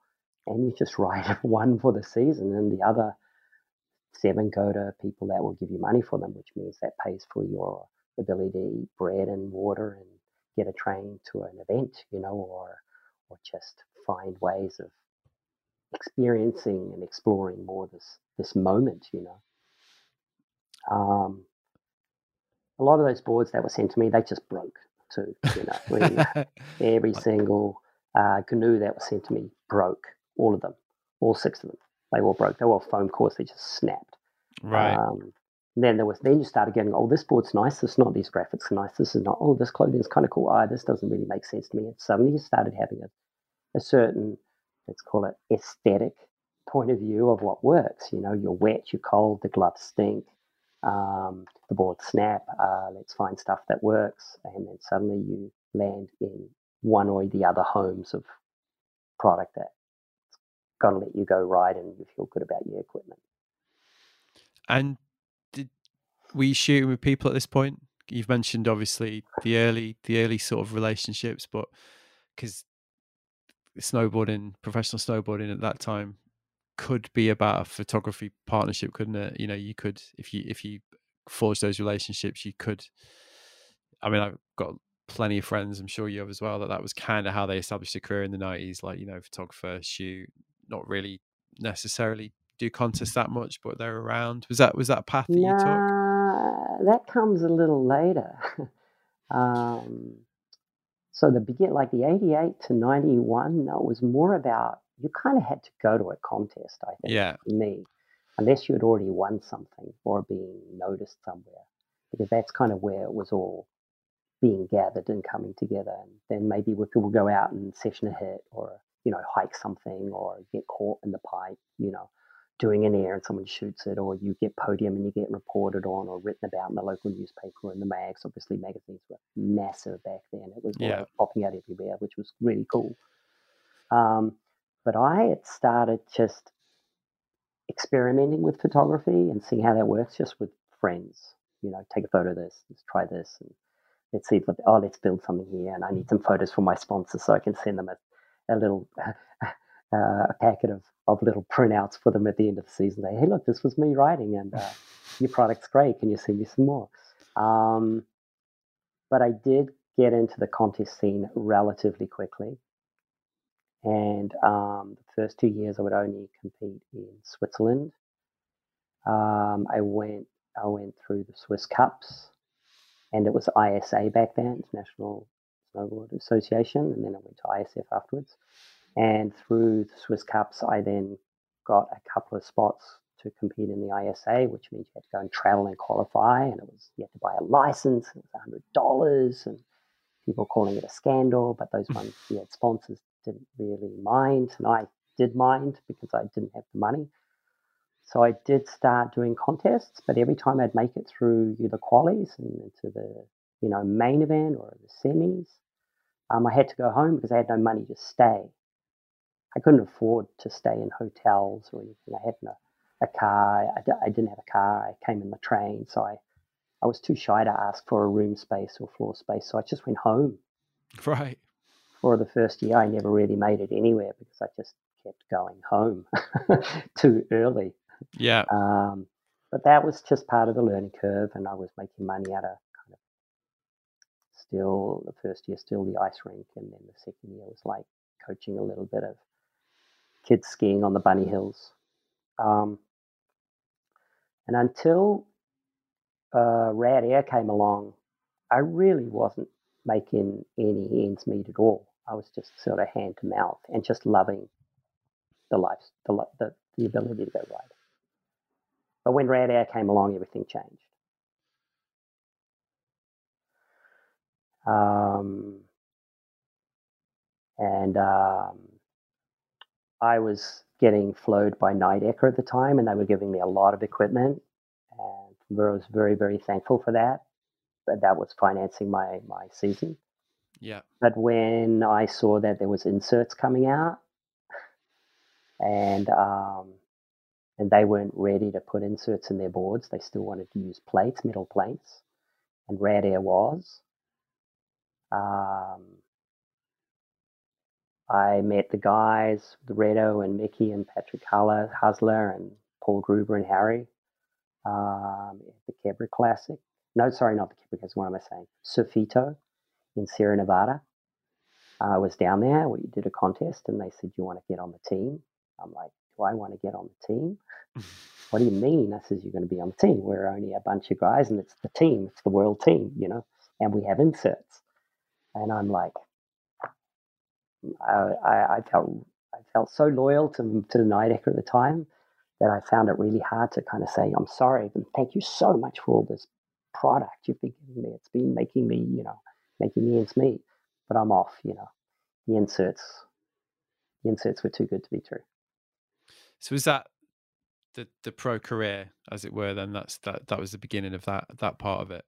and you just write one for the season, and the other seven go to people that will give you money for them, which means that pays for your ability to eat bread and water and get a train to an event, you know, or or just find ways of experiencing and exploring more this this moment, you know. Um, a lot of those boards that were sent to me, they just broke too. You know, every single uh, canoe that was sent to me broke, all of them. all six of them. They all broke. They were foam cores. They just snapped. Right. Um, then there was then you started getting oh this board's nice this is not these graphics are nice this is not oh this clothing is kind of cool ah this doesn't really make sense to me and suddenly you started having a, a certain let's call it aesthetic point of view of what works you know you're wet you're cold the gloves stink um, the board snap uh, let's find stuff that works and then suddenly you land in one or the other homes of product that got to let you go ride and you feel good about your equipment and did you shooting with people at this point? You've mentioned obviously the early the early sort of relationships, but because snowboarding, professional snowboarding at that time could be about a photography partnership, couldn't it? You know, you could if you if you forge those relationships, you could. I mean, I've got plenty of friends. I'm sure you have as well. That that was kind of how they established a career in the '90s. Like you know, photographer, shoot, not really necessarily do contests that much, but they're around. Was that was that a path that you took? Nah, that comes a little later. um, so the begin like the 88 to 91 no, it was more about you kind of had to go to a contest i think Yeah. for me unless you had already won something or being noticed somewhere because that's kind of where it was all being gathered and coming together and then maybe we people go out and session a hit or you know hike something or get caught in the pipe you know doing an air and someone shoots it or you get podium and you get reported on or written about in the local newspaper in the mags obviously magazines were massive back then it was Yeah. popping out everywhere which was really cool um, but i had started just experimenting with photography and seeing how that works just with friends you know take a photo of this let's try this and let's see oh let's build something here and i need some photos for my sponsors so i can send them a, a little uh, a packet of, of little printouts for them at the end of the season hey look this was me writing and uh, your product's great can you send me some more um, but i did get into the contest scene relatively quickly and um, the first two years I would only compete in Switzerland. Um, I went I went through the Swiss Cups, and it was ISA back then, International Snowboard Association, and then I went to ISF afterwards. And through the Swiss Cups, I then got a couple of spots to compete in the ISA, which means you had to go and travel and qualify, and it was you had to buy a license, and it was hundred dollars, and people calling it a scandal, but those ones had sponsors didn't really mind, and I did mind because I didn't have the money. So I did start doing contests, but every time I'd make it through the qualies and into the you know main event or the semis, um, I had to go home because I had no money to stay. I couldn't afford to stay in hotels or anything. I had no a car. I, d- I didn't have a car. I came in the train, so I I was too shy to ask for a room space or floor space. So I just went home Right. for the first year. I never really made it anywhere because I just kept going home too early. Yeah. Um, but that was just part of the learning curve, and I was making money out of kind of still the first year, still the ice rink, and then the second year was like coaching a little bit of kids skiing on the bunny hills. Um, and until uh, Rad Air came along, I really wasn't making any ends meet at all. I was just sort of hand to mouth and just loving the life, the, the, the ability to go ride. But when Rad Air came along, everything changed. Um, and um, I was getting flowed by Nidecker at the time, and they were giving me a lot of equipment, and I was very, very thankful for that. But that was financing my my season. Yeah. But when I saw that there was inserts coming out, and um, and they weren't ready to put inserts in their boards, they still wanted to use plates, metal plates, and Rad Air was. Um, I met the guys, the Redo and Mickey and Patrick Husler and Paul Gruber and Harry um, at the Quebec Classic. No, sorry, not the Quebec Classic. What am I saying? Surfito in Sierra Nevada. I was down there. We did a contest, and they said, "You want to get on the team?" I'm like, "Do I want to get on the team?" what do you mean? I says, "You're going to be on the team. We're only a bunch of guys, and it's the team. It's the world team, you know, and we have inserts." And I'm like, I, I, felt I felt so loyal to, to the Nidecker at the time that I found it really hard to kind of say, I'm sorry, but thank you so much for all this product you've been giving me. It's been making me, you know, making me ends meet, but I'm off, you know. The inserts, the inserts were too good to be true. So was that the the pro career, as it were? Then that's that that was the beginning of that that part of it.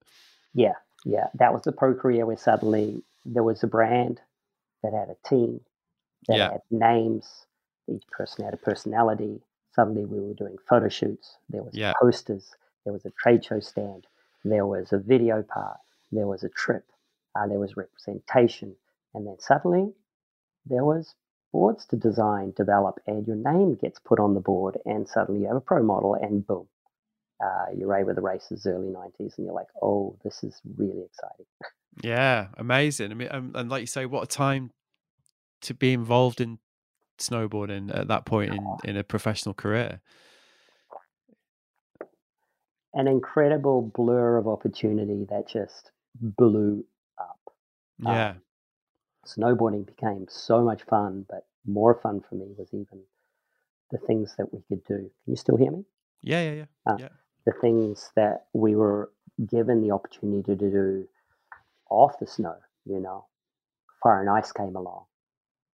Yeah, yeah, that was the pro career where suddenly there was a brand that had a team that yeah. had names. Each person had a personality. Suddenly, we were doing photo shoots. There was yeah. posters. There was a trade show stand. There was a video part. There was a trip. Uh, there was representation. And then suddenly, there was boards to design, develop, and your name gets put on the board, and suddenly you have a pro model, and boom, uh, you're right with the races early 90s, and you're like, oh, this is really exciting. Yeah, amazing. I mean, and, and like you say, what a time to be involved in snowboarding at that point in, in a professional career. An incredible blur of opportunity that just blew up. Yeah. Um, snowboarding became so much fun, but more fun for me was even the things that we could do. Can you still hear me? Yeah, yeah, yeah. Uh, yeah. The things that we were given the opportunity to do off the snow, you know. Fire and Ice came along.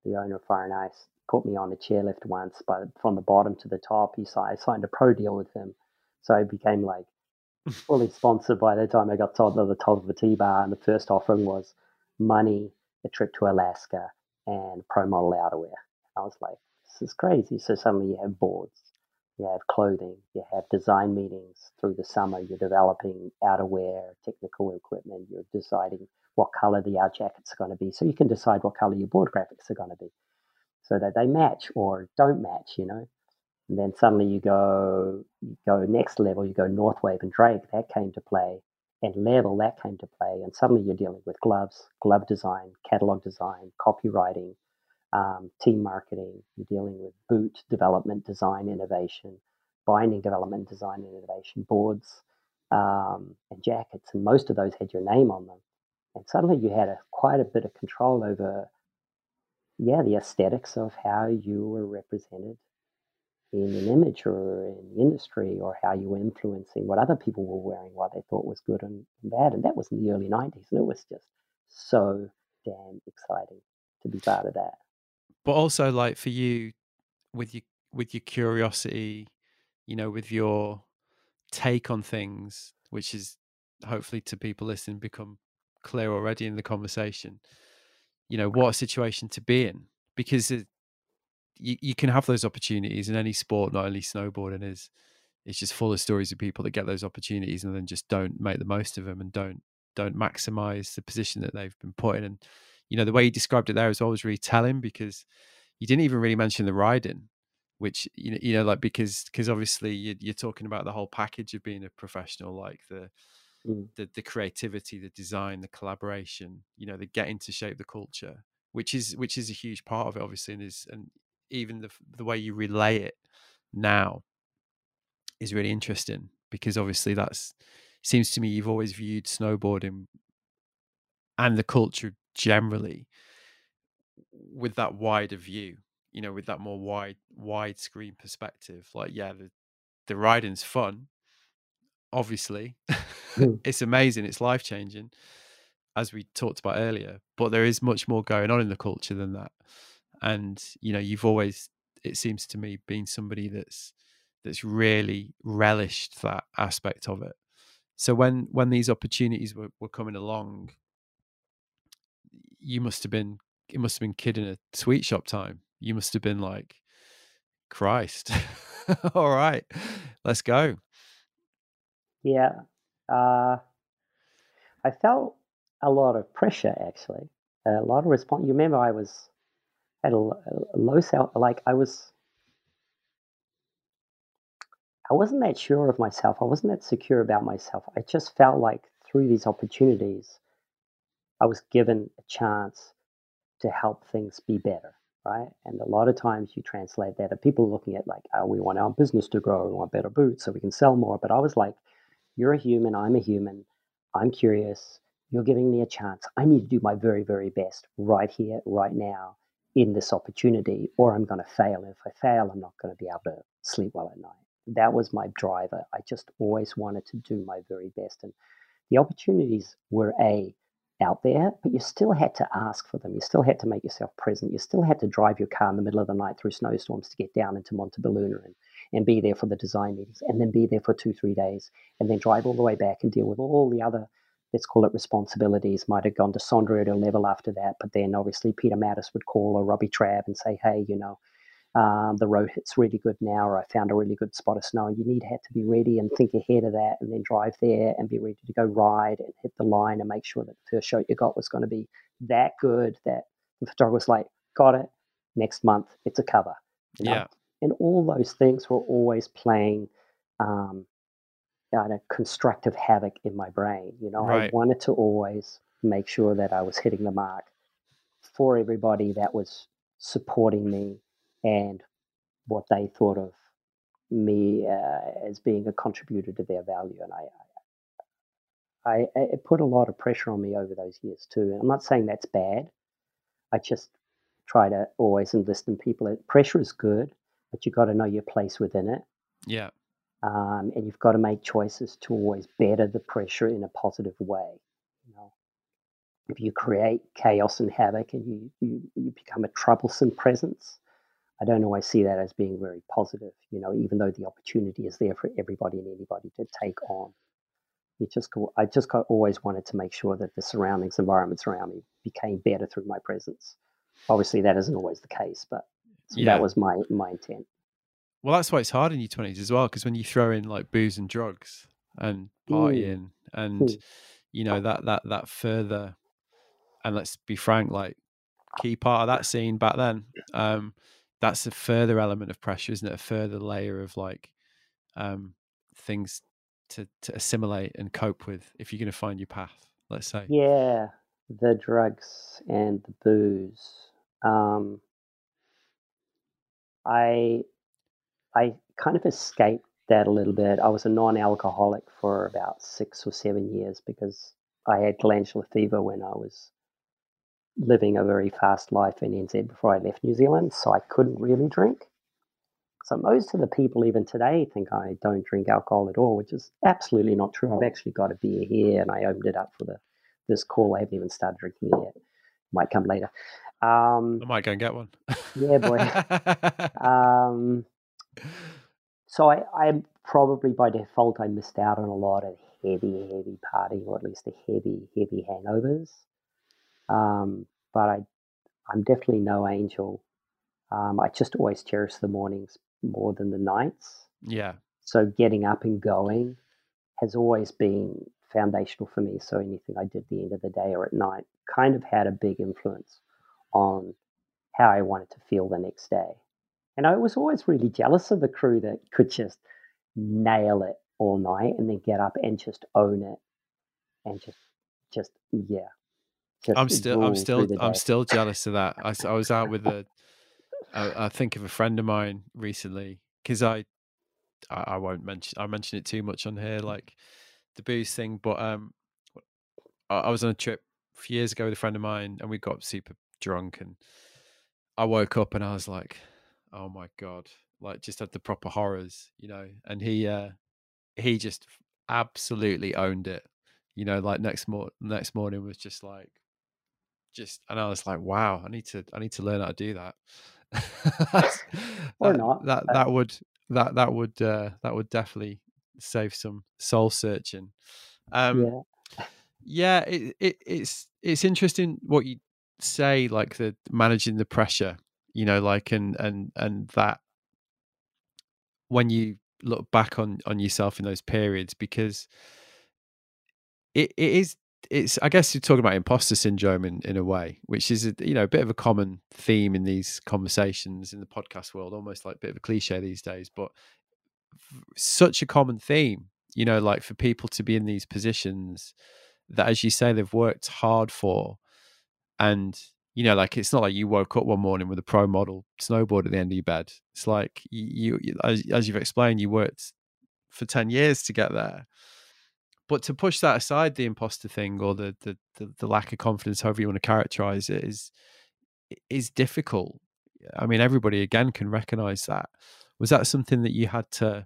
The owner of Fire and Ice put me on a chairlift once, but from the bottom to the top, he I signed a pro deal with him. So I became like fully sponsored by the time I got to the top of a T bar. And the first offering was money a trip to Alaska, and pro model outerwear. I was like, this is crazy. So suddenly you have boards, you have clothing, you have design meetings through the summer. You're developing outerwear, technical equipment. You're deciding what color the out jackets are going to be, so you can decide what color your board graphics are going to be, so that they match or don't match. You know. And then suddenly you go, you go next level. You go Northwave and Drake. That came to play and level that came to play. And suddenly you're dealing with gloves, glove design, catalog design, copywriting, um, team marketing. You're dealing with boot development, design, innovation, binding development, design, and innovation, boards, um, and jackets. And most of those had your name on them. And suddenly you had a, quite a bit of control over, yeah, the aesthetics of how you were represented in an image or in the industry or how you were influencing what other people were wearing, what they thought was good and bad. And that was in the early 90s. And it was just so damn exciting to be part of that. But also, like for you, with your with your curiosity, you know, with your take on things, which is hopefully to people listening become clear already in the conversation. You know, what a situation to be in because it, you, you can have those opportunities in any sport, not only snowboarding is it's just full of stories of people that get those opportunities and then just don't make the most of them and don't don't maximize the position that they've been put in. And you know, the way you described it there is always really telling because you didn't even really mention the riding, which you know, you know, like because because obviously you, you're talking about the whole package of being a professional, like the mm. the the creativity, the design, the collaboration, you know, the getting to shape the culture, which is which is a huge part of it, obviously, and is and even the the way you relay it now is really interesting because obviously that's seems to me you've always viewed snowboarding and the culture generally with that wider view you know with that more wide wide screen perspective like yeah the the riding's fun obviously. Mm. it's amazing it's life changing as we talked about earlier but there is much more going on in the culture than that. And you know you've always it seems to me been somebody that's that's really relished that aspect of it. So when when these opportunities were, were coming along you must have been it must have been kid in a sweet shop time you must have been like christ all right let's go yeah uh i felt a lot of pressure actually a lot of response you remember i was at a, a low self like I was I wasn't that sure of myself. I wasn't that secure about myself. I just felt like through these opportunities, I was given a chance to help things be better, right? And a lot of times you translate that, and people looking at like, oh, we want our business to grow, we want better boots so we can sell more. But I was like, you're a human, I'm a human, I'm curious, you're giving me a chance. I need to do my very, very best right here, right now in this opportunity or I'm going to fail. And if I fail, I'm not going to be able to sleep well at night. That was my driver. I just always wanted to do my very best. And the opportunities were A, out there, but you still had to ask for them. You still had to make yourself present. You still had to drive your car in the middle of the night through snowstorms to get down into Montebelluna and, and be there for the design meetings and then be there for two, three days and then drive all the way back and deal with all the other let's call it responsibilities, might have gone to Sondra at a level after that. But then obviously Peter Mattis would call or Robbie Trabb and say, hey, you know, um, the road hits really good now, or I found a really good spot of snow. And You need to have to be ready and think ahead of that, and then drive there and be ready to go ride and hit the line and make sure that the first shot you got was going to be that good that the photographer's like, got it. Next month, it's a cover. You know? Yeah. And all those things were always playing um, kind of constructive havoc in my brain. You know, right. I wanted to always make sure that I was hitting the mark for everybody that was supporting me and what they thought of me uh, as being a contributor to their value. And I, I, I, it put a lot of pressure on me over those years too. I'm not saying that's bad. I just try to always enlist in people. Pressure is good, but you've got to know your place within it. Yeah. Um, and you've got to make choices to always better the pressure in a positive way. You know, if you create chaos and havoc and you, you, you become a troublesome presence, I don't always see that as being very positive. You know, even though the opportunity is there for everybody and anybody to take on. It just I just got, always wanted to make sure that the surroundings, environments around me became better through my presence. Obviously, that isn't always the case, but yeah. that was my my intent. Well, that's why it's hard in your twenties as well, because when you throw in like booze and drugs and partying, mm. and mm. you know that that that further, and let's be frank, like key part of that scene back then, um, that's a further element of pressure, isn't it? A further layer of like um, things to to assimilate and cope with if you're going to find your path. Let's say, yeah, the drugs and the booze. Um, I I kind of escaped that a little bit. I was a non alcoholic for about six or seven years because I had glandular fever when I was living a very fast life in NZ before I left New Zealand, so I couldn't really drink. So most of the people even today think I don't drink alcohol at all, which is absolutely not true. I've actually got a beer here, and I opened it up for the this call. I haven't even started drinking it yet. Might come later. Um, I might go and get one. yeah, boy. um, so I, I probably by default I missed out on a lot of heavy, heavy partying, or at least the heavy, heavy hangovers. Um, but I, I'm definitely no angel. Um, I just always cherish the mornings more than the nights. Yeah. So getting up and going has always been foundational for me. So anything I did at the end of the day or at night kind of had a big influence on how I wanted to feel the next day. And I was always really jealous of the crew that could just nail it all night and then get up and just own it and just, just, yeah. I'm still, I'm still, I'm still jealous of that. I, I was out with a, I, I think of a friend of mine recently because I, I, I won't mention, I mention it too much on here, like the booze thing, but um, I, I was on a trip a few years ago with a friend of mine and we got super drunk and I woke up and I was like, oh my god, like just had the proper horrors, you know. And he uh he just absolutely owned it. You know, like next mor next morning was just like just and I was like, wow, I need to I need to learn how to do that. or not. That that would that that would uh that would definitely save some soul searching. Um yeah, yeah it, it it's it's interesting what you say like the managing the pressure you know like and and and that when you look back on on yourself in those periods because it, it is it's i guess you're talking about imposter syndrome in in a way which is a you know a bit of a common theme in these conversations in the podcast world almost like a bit of a cliche these days but such a common theme you know like for people to be in these positions that as you say they've worked hard for and you know, like it's not like you woke up one morning with a pro model snowboard at the end of your bed. It's like you, you as, as you've explained, you worked for 10 years to get there. But to push that aside, the imposter thing or the, the, the, the lack of confidence, however you want to characterize it, is is difficult. I mean, everybody again can recognize that. Was that something that you had to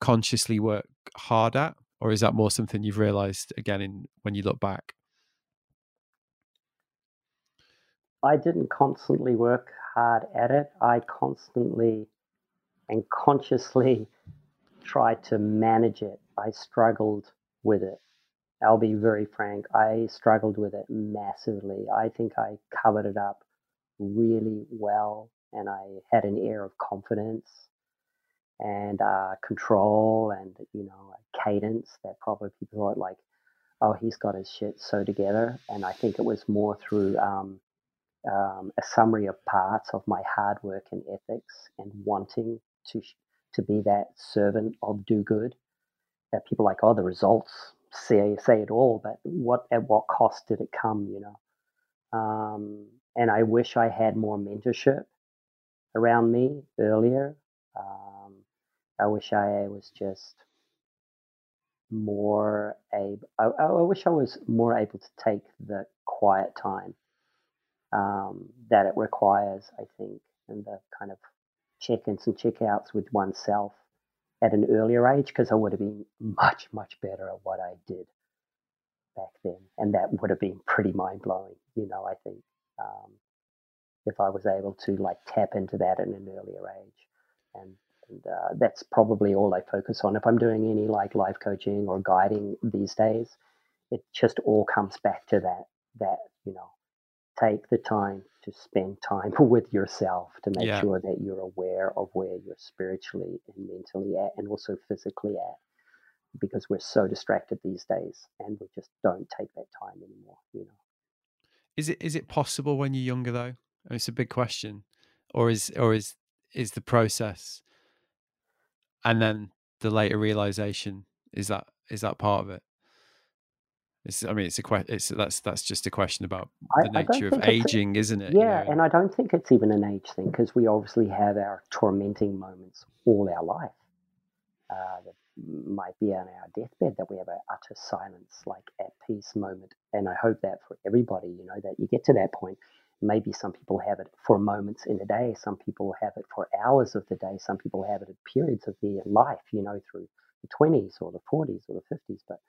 consciously work hard at, or is that more something you've realized again in when you look back? I didn't constantly work hard at it. I constantly and consciously tried to manage it. I struggled with it. I'll be very frank. I struggled with it massively. I think I covered it up really well and I had an air of confidence and uh, control and, you know, cadence that probably people thought like, oh, he's got his shit so together. And I think it was more through um, um, a summary of parts of my hard work and ethics and wanting to to be that servant of do good. That people like, oh, the results say say it all, but what at what cost did it come? You know, um, and I wish I had more mentorship around me earlier. Um, I wish I was just more able. I, I, wish I was more able to take the quiet time um, that it requires. I think, and the kind of check-ins and check-outs with oneself at an earlier age because I would have been much, much better at what I did back then. And that would have been pretty mind blowing, you know, I think, um, if I was able to like tap into that at an earlier age. And, and uh, that's probably all I focus on. If I'm doing any like life coaching or guiding these days, it just all comes back to that, that, you know, take the time to spend time with yourself to make yeah. sure that you're aware of where you're spiritually and mentally at and also physically at because we're so distracted these days and we just don't take that time anymore you know. Is it is it possible when you're younger though? It's a big question. Or is or is is the process and then the later realization is that is that part of it it's, I mean, it's a question. It's that's that's just a question about the I, nature I of aging, is isn't it? Yeah, you know? and I don't think it's even an age thing because we obviously have our tormenting moments all our life. Uh, that might be on our deathbed that we have an utter silence, like at peace moment. And I hope that for everybody, you know, that you get to that point. Maybe some people have it for moments in a day. Some people have it for hours of the day. Some people have it at periods of their life, you know, through the 20s or the 40s or the 50s. But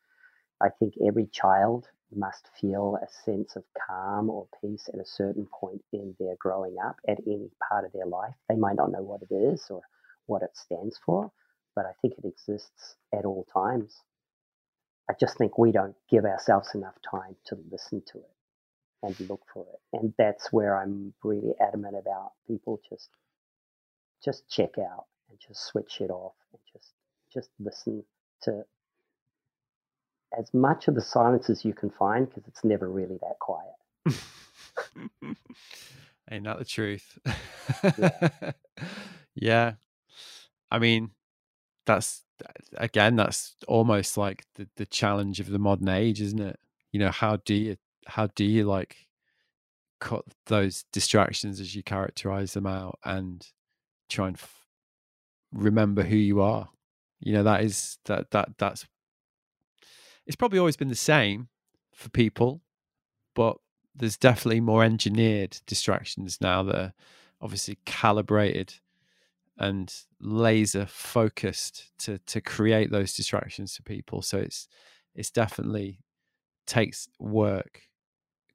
I think every child must feel a sense of calm or peace at a certain point in their growing up at any part of their life. They might not know what it is or what it stands for, but I think it exists at all times. I just think we don't give ourselves enough time to listen to it and look for it. And that's where I'm really adamant about people just just check out and just switch it off and just just listen to as much of the silence as you can find because it's never really that quiet. Ain't that the truth? yeah. yeah. I mean, that's again, that's almost like the, the challenge of the modern age, isn't it? You know, how do you how do you like cut those distractions as you characterize them out and try and f- remember who you are? You know, that is that that that's it's probably always been the same for people, but there's definitely more engineered distractions now that are obviously calibrated and laser focused to to create those distractions for people. So it's it's definitely takes work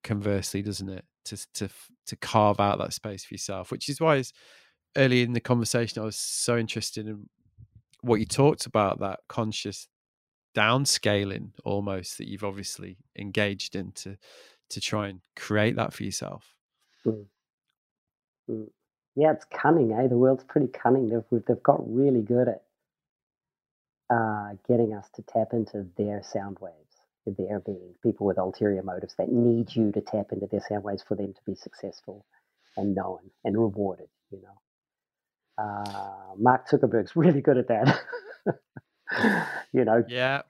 conversely, doesn't it? To to to carve out that space for yourself, which is why early in the conversation I was so interested in what you talked about that conscious downscaling almost that you've obviously engaged in to to try and create that for yourself. Mm. Mm. Yeah, it's cunning, eh? The world's pretty cunning. They've they've got really good at uh, getting us to tap into their sound waves, their being. People with ulterior motives that need you to tap into their sound waves for them to be successful and known and rewarded. You know, uh, Mark Zuckerberg's really good at that. you know, yeah,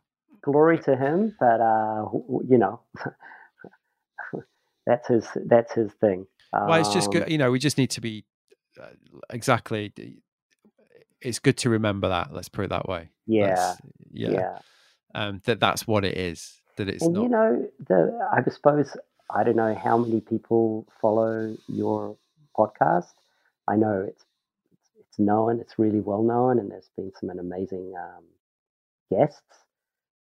glory to him. But uh, you know, that's his that's his thing. Well, it's just good. Um, you know, we just need to be uh, exactly. It's good to remember that. Let's put it that way. Yeah, yeah. yeah. Um, that that's what it is. That it's and not. You know, the I suppose I don't know how many people follow your podcast. I know it's it's known, it's really well known, and there's been some amazing um, guests.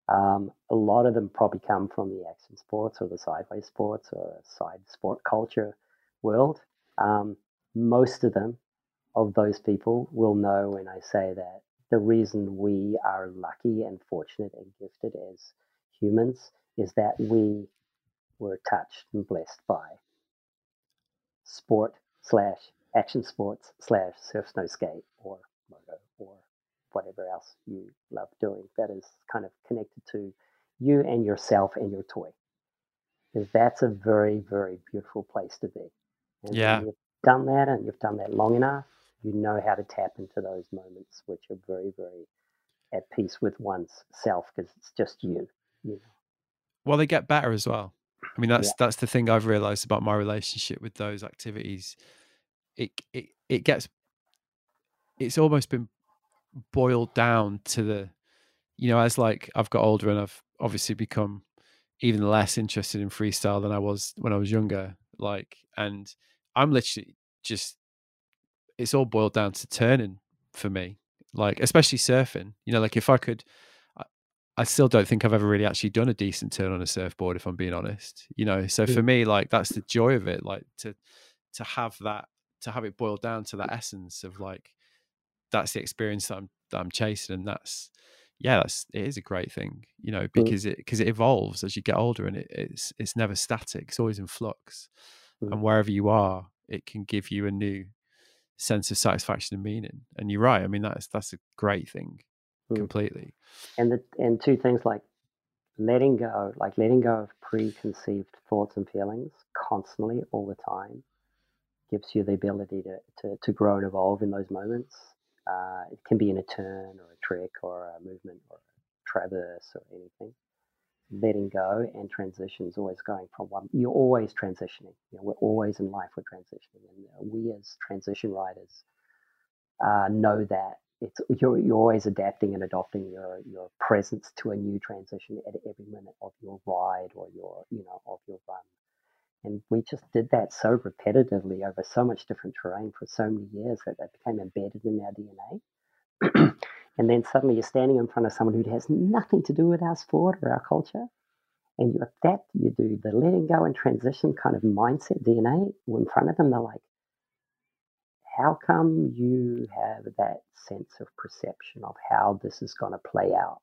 Um, a lot of them probably come from the action sports or the sideways sports or side sport culture world. Um, most of them, of those people, will know when I say that the reason we are lucky and fortunate and gifted as humans is that we were touched and blessed by sport slash action sports slash surf snow skate or moto whatever else you love doing that is kind of connected to you and yourself and your toy. Because that's a very, very beautiful place to be. And yeah. you've done that and you've done that long enough, you know how to tap into those moments which are very, very at peace with one's self because it's just you. you know. Well, they get better as well. I mean, that's yeah. that's the thing I've realized about my relationship with those activities. It it it gets it's almost been boiled down to the you know as like I've got older and I've obviously become even less interested in freestyle than I was when I was younger. Like, and I'm literally just it's all boiled down to turning for me. Like, especially surfing. You know, like if I could I still don't think I've ever really actually done a decent turn on a surfboard, if I'm being honest. You know, so for me, like that's the joy of it, like to to have that, to have it boiled down to that essence of like that's the experience that I'm that I'm chasing, and that's yeah, that's it is a great thing, you know, because it because it evolves as you get older, and it, it's it's never static; it's always in flux, and wherever you are, it can give you a new sense of satisfaction and meaning. And you're right; I mean, that's that's a great thing mm. completely. And the and two things like letting go, like letting go of preconceived thoughts and feelings constantly, all the time, gives you the ability to to, to grow and evolve in those moments. Uh, it can be in a turn or a trick or a movement or a traverse or anything. Letting go and transitions, always going from one. You're always transitioning. You know, we're always in life. We're transitioning, and we as transition riders uh, know that it's you're, you're always adapting and adopting your your presence to a new transition at every minute of your ride or your you know of your run and we just did that so repetitively over so much different terrain for so many years that it became embedded in our DNA and then suddenly you're standing in front of someone who has nothing to do with our sport or our culture and you adapt you do the letting go and transition kind of mindset DNA in front of them they're like how come you have that sense of perception of how this is going to play out?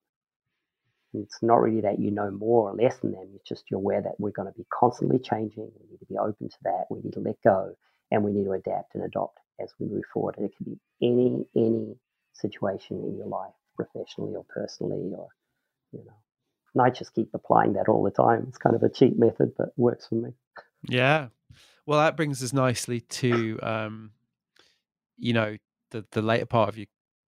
It's not really that you know more or less than them. It's just you're aware that we're going to be constantly changing. We need to be open to that. We need to let go and we need to adapt and adopt as we move forward. And it can be any any situation in your life, professionally or personally, or you know. And I just keep applying that all the time. It's kind of a cheap method, but works for me. Yeah. Well, that brings us nicely to um, you know the the later part of your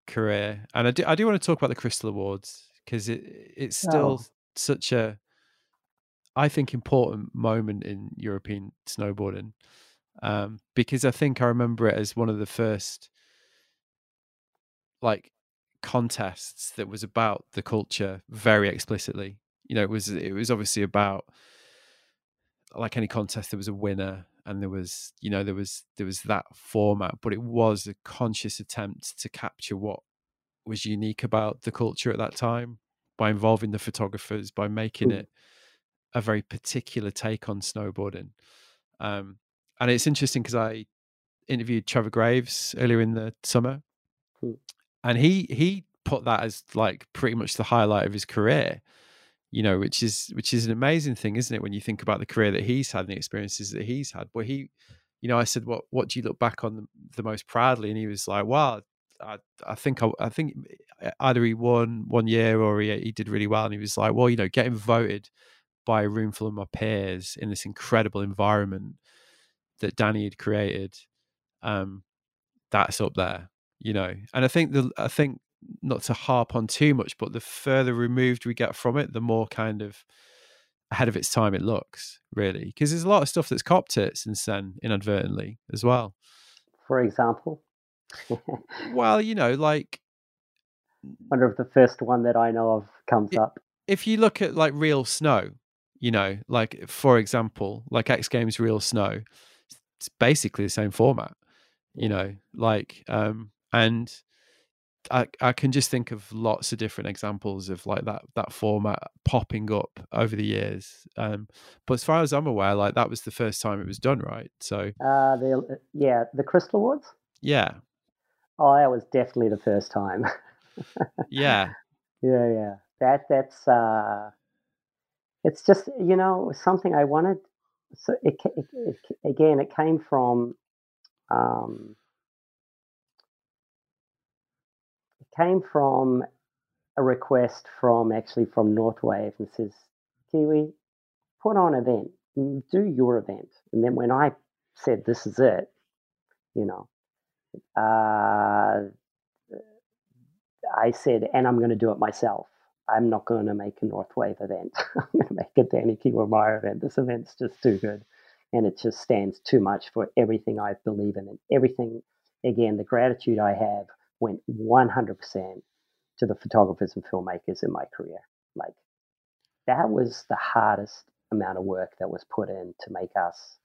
career, and I do I do want to talk about the Crystal Awards because it it's still oh. such a I think important moment in European snowboarding um, because I think I remember it as one of the first like contests that was about the culture very explicitly. You know, it was it was obviously about like any contest, there was a winner and there was you know there was there was that format but it was a conscious attempt to capture what was unique about the culture at that time by involving the photographers by making mm. it a very particular take on snowboarding um, and it's interesting because i interviewed trevor graves earlier in the summer mm. and he he put that as like pretty much the highlight of his career you know, which is which is an amazing thing, isn't it? When you think about the career that he's had and the experiences that he's had. But he, you know, I said, "What what do you look back on the, the most proudly?" And he was like, "Well, I, I think I, I, think either he won one year or he he did really well." And he was like, "Well, you know, getting voted by a room full of my peers in this incredible environment that Danny had created, um, that's up there." You know, and I think the I think not to harp on too much, but the further removed we get from it, the more kind of ahead of its time it looks, really. Because there's a lot of stuff that's copped it since then, inadvertently as well. For example, well, you know, like. wonder if the first one that I know of comes it, up. If you look at like real snow, You know, like for example, like X Games Real Snow, it's basically the same format. You know, like um, and I, I can just think of lots of different examples of like that that format popping up over the years. Um, but as far as I'm aware, like that was the first time it was done, right? So uh, the uh, yeah, the Crystal Awards. Yeah. Oh, that was definitely the first time. yeah. Yeah, yeah. That that's uh, it's just you know something I wanted. So it, it, it again, it came from um, it came from a request from actually from Northwave and says, Kiwi, put on an event, mm, do your event. And then when I said, this is it, you know, uh, I said, and I'm going to do it myself. I'm not going to make a Northwave event. I'm going to make a Danny Kiwamara event. This event's just too good. And it just stands too much for everything I believe in and everything, again, the gratitude I have went 100% to the photographers and filmmakers in my career. Like that was the hardest amount of work that was put in to make us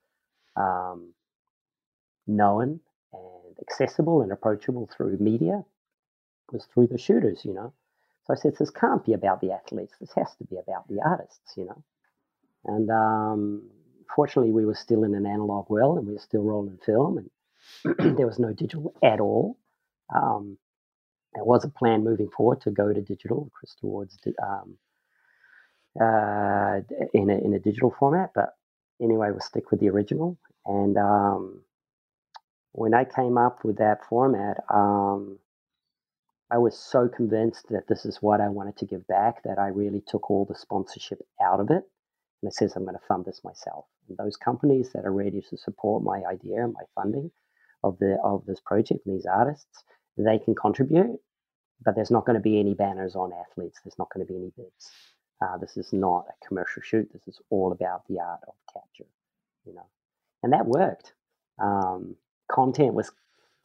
um, known and accessible and approachable through media was through the shooters, you know. So I said, this can't be about the athletes. This has to be about the artists, you know. And um, fortunately, we were still in an analog world and we were still rolling film and there was no digital at all. Um, there was a plan moving forward to go to digital, Crystal Awards um, uh, in, a, in a digital format, but anyway, we'll stick with the original. And um, when I came up with that format, um, I was so convinced that this is what I wanted to give back that I really took all the sponsorship out of it. And it says I'm going to fund this myself. And those companies that are ready to support my idea and my funding of the of this project and these artists, they can contribute, but there's not going to be any banners on athletes. There's not going to be any bids. Uh, this is not a commercial shoot. This is all about the art of capture, you know, and that worked. Um, content was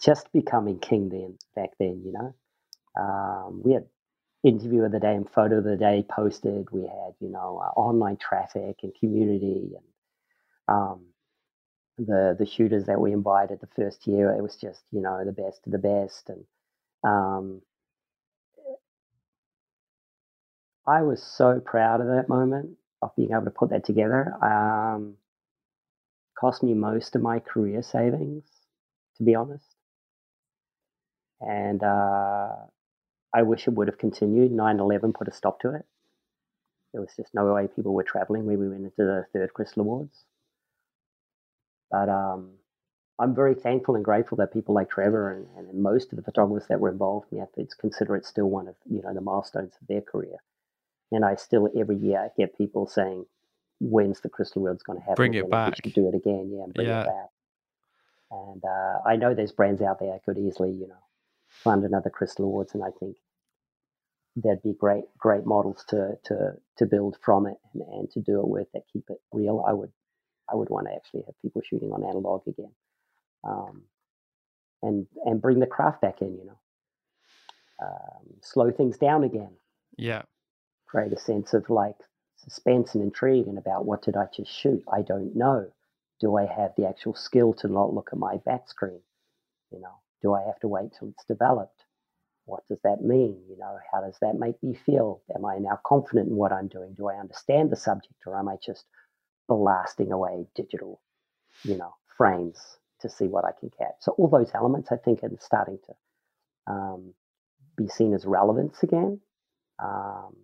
just becoming king then back then, you know. Um, we had interview of the day and photo of the day posted. We had, you know, uh, online traffic and community and um, the the shooters that we invited the first year, it was just you know the best of the best, and um, I was so proud of that moment of being able to put that together. Um, cost me most of my career savings, to be honest, and uh, I wish it would have continued. 9/11 put a stop to it. There was just no way people were traveling when we went into the third Crystal Awards. But um, I'm very thankful and grateful that people like Trevor and, and most of the photographers that were involved in the athletes consider it still one of you know the milestones of their career. And I still every year get people saying, "When's the Crystal Awards going to happen? Bring it back. We should do it again, yeah, bring yeah. it back." And uh, I know there's brands out there that could easily, you know, fund another Crystal Awards, and I think there'd be great, great models to to to build from it and, and to do it with that keep it real. I would I would want to actually have people shooting on analog again, um, and and bring the craft back in. You know, um, slow things down again. Yeah, create a sense of like suspense and intrigue and about what did I just shoot? I don't know. Do I have the actual skill to not look at my back screen? You know, do I have to wait till it's developed? What does that mean? You know, how does that make me feel? Am I now confident in what I'm doing? Do I understand the subject or am I just blasting away digital, you know, frames to see what I can catch. So all those elements, I think, are starting to um, be seen as relevance again. Um,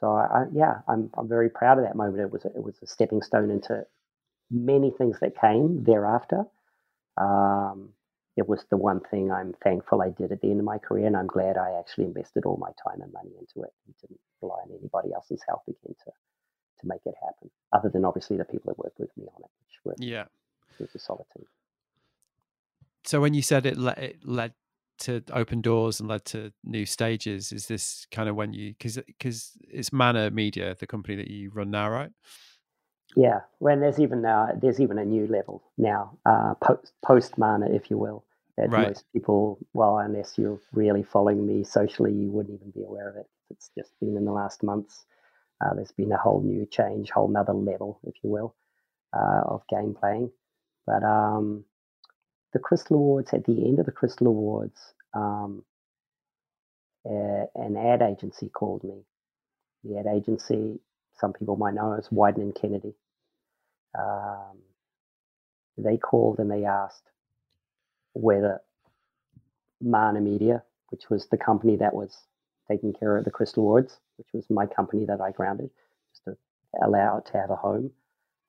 so I, I, yeah, I'm I'm very proud of that moment. It was a, it was a stepping stone into many things that came thereafter. Um, it was the one thing I'm thankful I did at the end of my career, and I'm glad I actually invested all my time and money into it and didn't rely on anybody else's help again to to make it happen. Other than obviously the people that worked with me on it, which were yeah, it was a solid team. So when you said it, le- it led to open doors and led to new stages, is this kind of when you because because it's Mana Media, the company that you run now, right? Yeah, when there's even now there's even a new level now, uh, post post Mana, if you will. That right. most people, well, unless you're really following me socially, you wouldn't even be aware of it. It's just been in the last months Uh, there's been a whole new change, whole nother level, if you will, uh, of game playing. But um, the Crystal Awards, at the end of the Crystal Awards, um, an ad agency called me. The ad agency, some people might know as Wieden and Kennedy. Um, they called and they asked whether Mana Media, which was the company that was taking care of the Crystal Awards, which was my company that I grounded, just to allow it to have a home,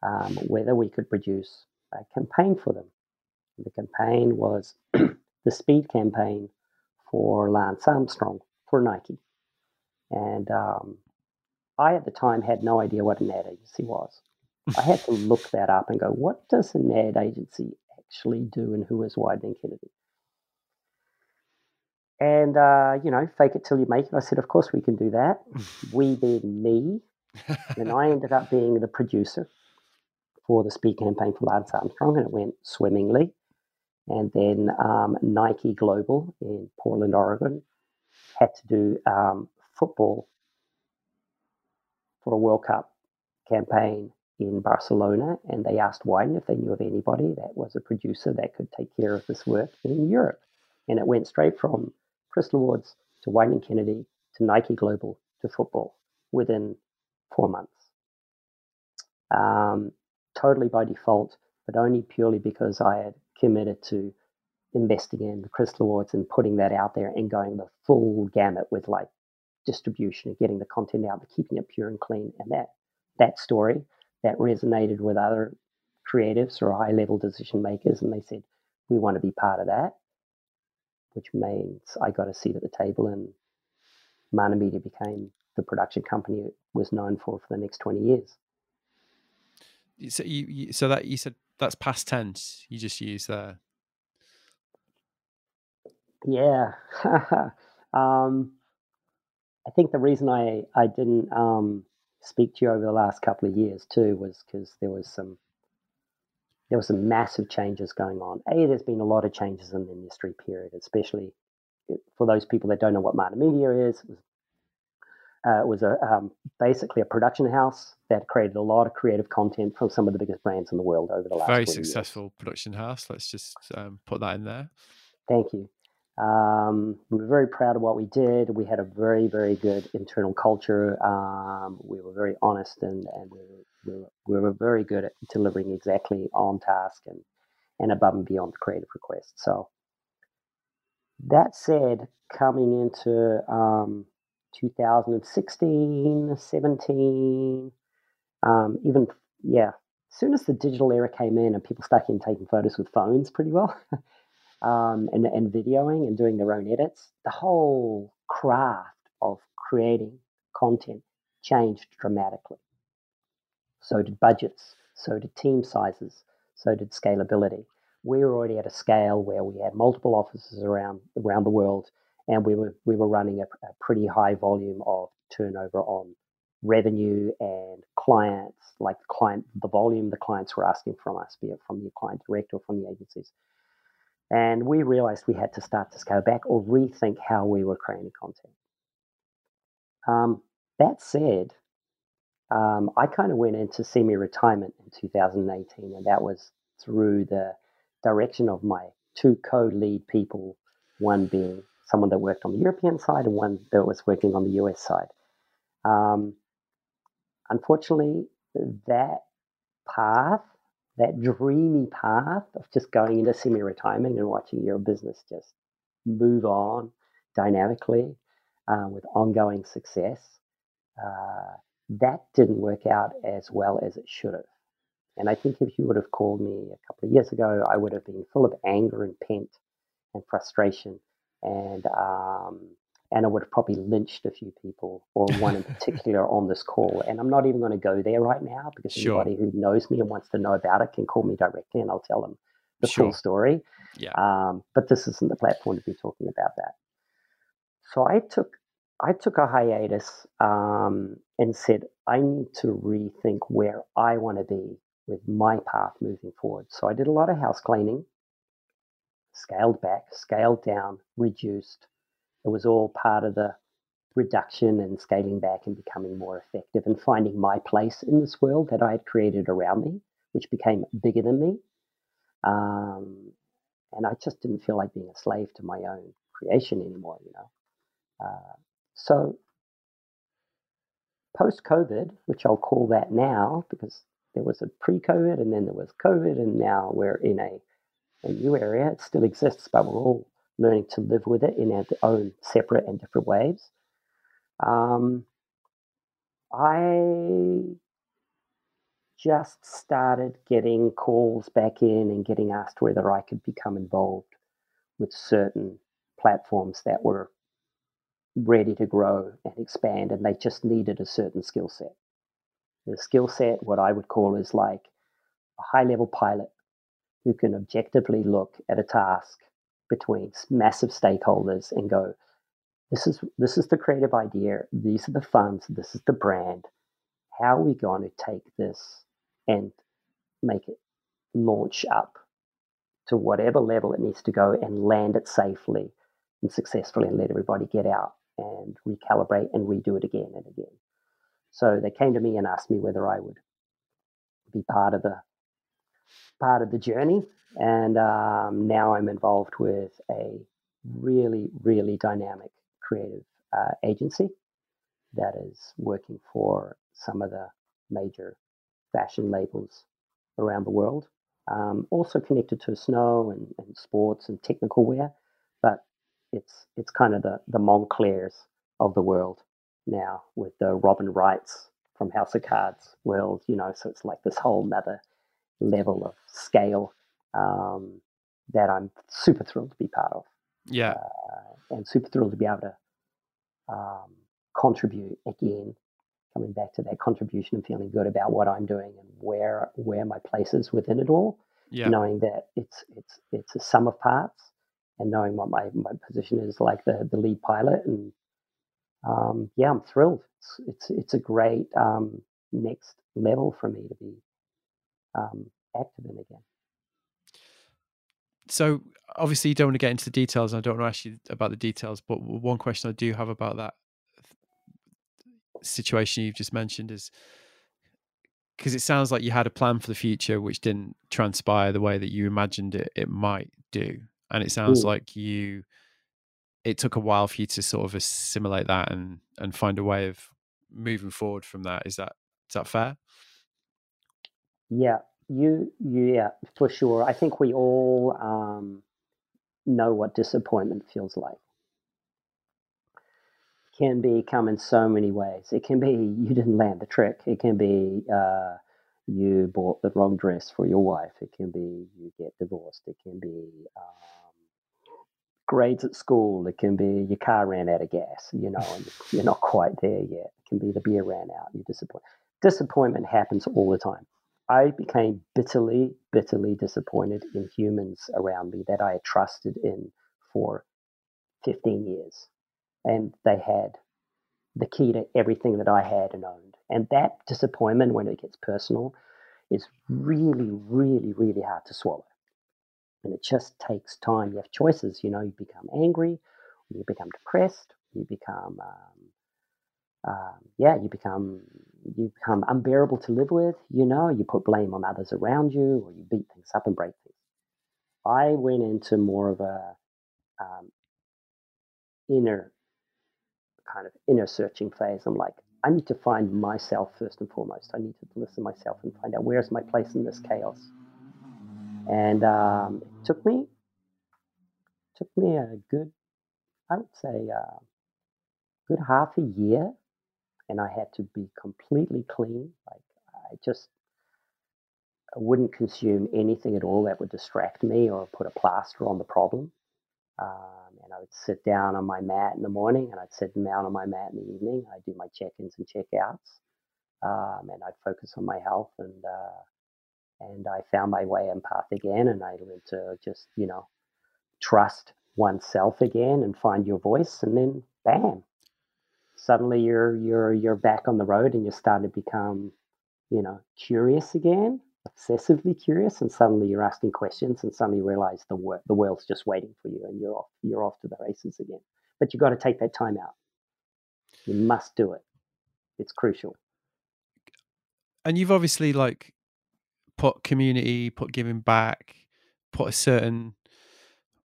um, whether we could produce a campaign for them. The campaign was the speed campaign for Lance Armstrong for Nike. And um, I, at the time, had no idea what an ad agency was. I had to look that up and go, what does an ad agency actually do and who is Wieden Kennedy? And, uh, you know, fake it till you make it. I said, of course we can do that. we being me. and I ended up being the producer for the speed campaign for Lance Armstrong, and it went swimmingly. And then um, Nike Global in Portland, Oregon, had to do um, football for a World Cup campaign in Barcelona, and they asked Wieden if they knew of anybody that was a producer that could take care of this work in Europe. And it went straight from Crystal Awards to Wieden Kennedy to Nike Global to football within four months. Um, totally by default, but only purely because I had committed to investing in the Crystal Awards and putting that out there and going the full gamut with like distribution and getting the content out, but keeping it pure and clean. And that that story that resonated with other creatives or high level decision makers, and they said, "We want to be part of that," which means I got a seat at the table, and Mana Media became the production company it was known for for the next twenty years. So you, you so that you said that's past tense. You just use there. Yeah. um, I think the reason I, I didn't um, speak to you over the last couple of years too was because there was some there was some massive changes going on. A, there's been a lot of changes in the industry period, especially for those people that don't know what Mana Media is. It was, uh, it was a um, basically a production house that created a lot of creative content from some of the biggest brands in the world over the last. Very successful years. production house. Let's just um, put that in there. Thank you. Um, we were very proud of what we did. We had a very, very good internal culture. Um, we were very honest and, and we, were, we, were, we were very good at delivering exactly on task and, and above and beyond the creative requests. So, that said, coming into um, 2016, 17, um, even, yeah, as soon as the digital era came in and people started taking photos with phones pretty well. um, and, and videoing and doing their own edits, the whole craft of creating content changed dramatically. So did budgets, so did team sizes, so did scalability. We were already at a scale where we had multiple offices around around the world, and we were we were running a, a pretty high volume of turnover on revenue and clients, like the client, the volume the clients were asking from us, be it from the client direct or from the agencies. And we realized we had to start to scale back or rethink how we were creating content. Um, that said, um, I kind of went into semi retirement in 2018, and that was through the direction of my two co lead people, one being someone that worked on the European side and one that was working on the US side. Um, unfortunately, that path that dreamy path of just going into semi retirement and watching your business just move on dynamically uh, with ongoing success, uh, that didn't work out as well as it should have. And I think if you would have called me a couple of years ago, I would have been full of anger and pent and frustration and um, and I would have probably lynched a few people, or one in particular on this call. And I'm not even going to go there right now because sure. anybody who knows me and wants to know about it can call me directly, and I'll tell them the sure. full story. Yeah. Um, but this isn't the platform to be talking about that. So I took I took a hiatus um, and said I need to rethink where I want to be with my path moving forward. So I did a lot of house cleaning, scaled back, scaled down, reduced it was all part of the reduction and scaling back and becoming more effective and finding my place in this world that I had created around me, which became bigger than me. Um, and I just didn't feel like being a slave to my own creation anymore, you know. Uh, so post COVID, which I'll call that now because there was a pre COVID and then there was COVID, and now we're in a, a new area. It still exists, but we're all learning to live with it in our own separate and different ways. Um, I just started getting calls back in and getting asked whether I could become involved with certain platforms that were ready to grow and expand, and they just needed a certain skill set. The skill set, what I would call, is like a high level pilot who can objectively look at a task between massive stakeholders and go, this is this is the creative idea, these are the funds, this is the brand. How are we going to take this and make it launch up to whatever level it needs to go and land it safely and successfully and let everybody get out and recalibrate and redo it again and again. So they came to me and asked me whether I would be part of the part of the journey. And um, now I'm involved with a really, really dynamic creative uh, agency that is working for some of the major fashion labels around the world. Um, also connected to snow and, and, sports and technical wear, but it's it's kind of the the Monclers of the world now with the Robin Wrights from House of Cards world, you know. So it's like this whole other level of scale um, that I'm super thrilled to be part of. Yeah, uh, and super thrilled to be able to um, contribute again coming back to that contribution and feeling good about what I'm doing and where where my place is within it all. Yeah. Knowing that it's it's it's a sum of parts and knowing what my, my position is like the, the lead pilot and um, yeah, I'm thrilled. It's it's, it's a great um, next level for me to be um, active in again. So obviously you don't want to get into the details. I don't want to ask you about the details, but one question I do have about that situation you've just mentioned is because it sounds like you had a plan for the future which didn't transpire the way that you imagined it it might do and it sounds Ooh. like you it took a while for you to sort of assimilate that and and find a way of moving forward from that is that is that fair yeah you yeah for sure i think we all um know what disappointment feels like can be come in so many ways. It can be you didn't land the trick. It can be uh, you bought the wrong dress for your wife. It can be you get divorced. It can be um, grades at school. It can be your car ran out of gas. You know, you're not quite there yet. It can be the beer ran out. You're disappointed. Disappointment happens all the time. I became bitterly, bitterly disappointed in humans around me that I had trusted in for 15 years and they had the key to everything that I had and owned. And that disappointment, when it gets personal, is really, really, really hard to swallow. And it just takes time. You have choices. You know, you become angry, you become depressed, you become, um, um, yeah, you become you become unbearable to live with. You know, you put blame on others around you, or you beat things up and break things. I went into more of a um, inner kind of inner searching phase. I'm like, I need to find myself first and foremost. I need to listen to myself and find out where's my place in this chaos. And um, it took me took me a good, I would say, uh, good half a year, and I had to be completely clean. Like I just I wouldn't consume anything at all that would distract me or put a plaster on the problem. Um, and I would sit down on my mat in the morning and I'd sit down on my mat in the evening. I'd do my check ins and check outs. Um, and I'd focus on my health and, uh, and I found my way and path again. And I learned to just, you know, trust oneself again and find your voice. And then bam, suddenly you're, you're, you're back on the road and you're starting to become, you know, curious again obsessively curious and suddenly you're asking questions and suddenly you realize the wor- the world's just waiting for you and you're off you're off to the races again but you've got to take that time out You must do it. It's crucial. And you've obviously like put community, put giving back, put a certain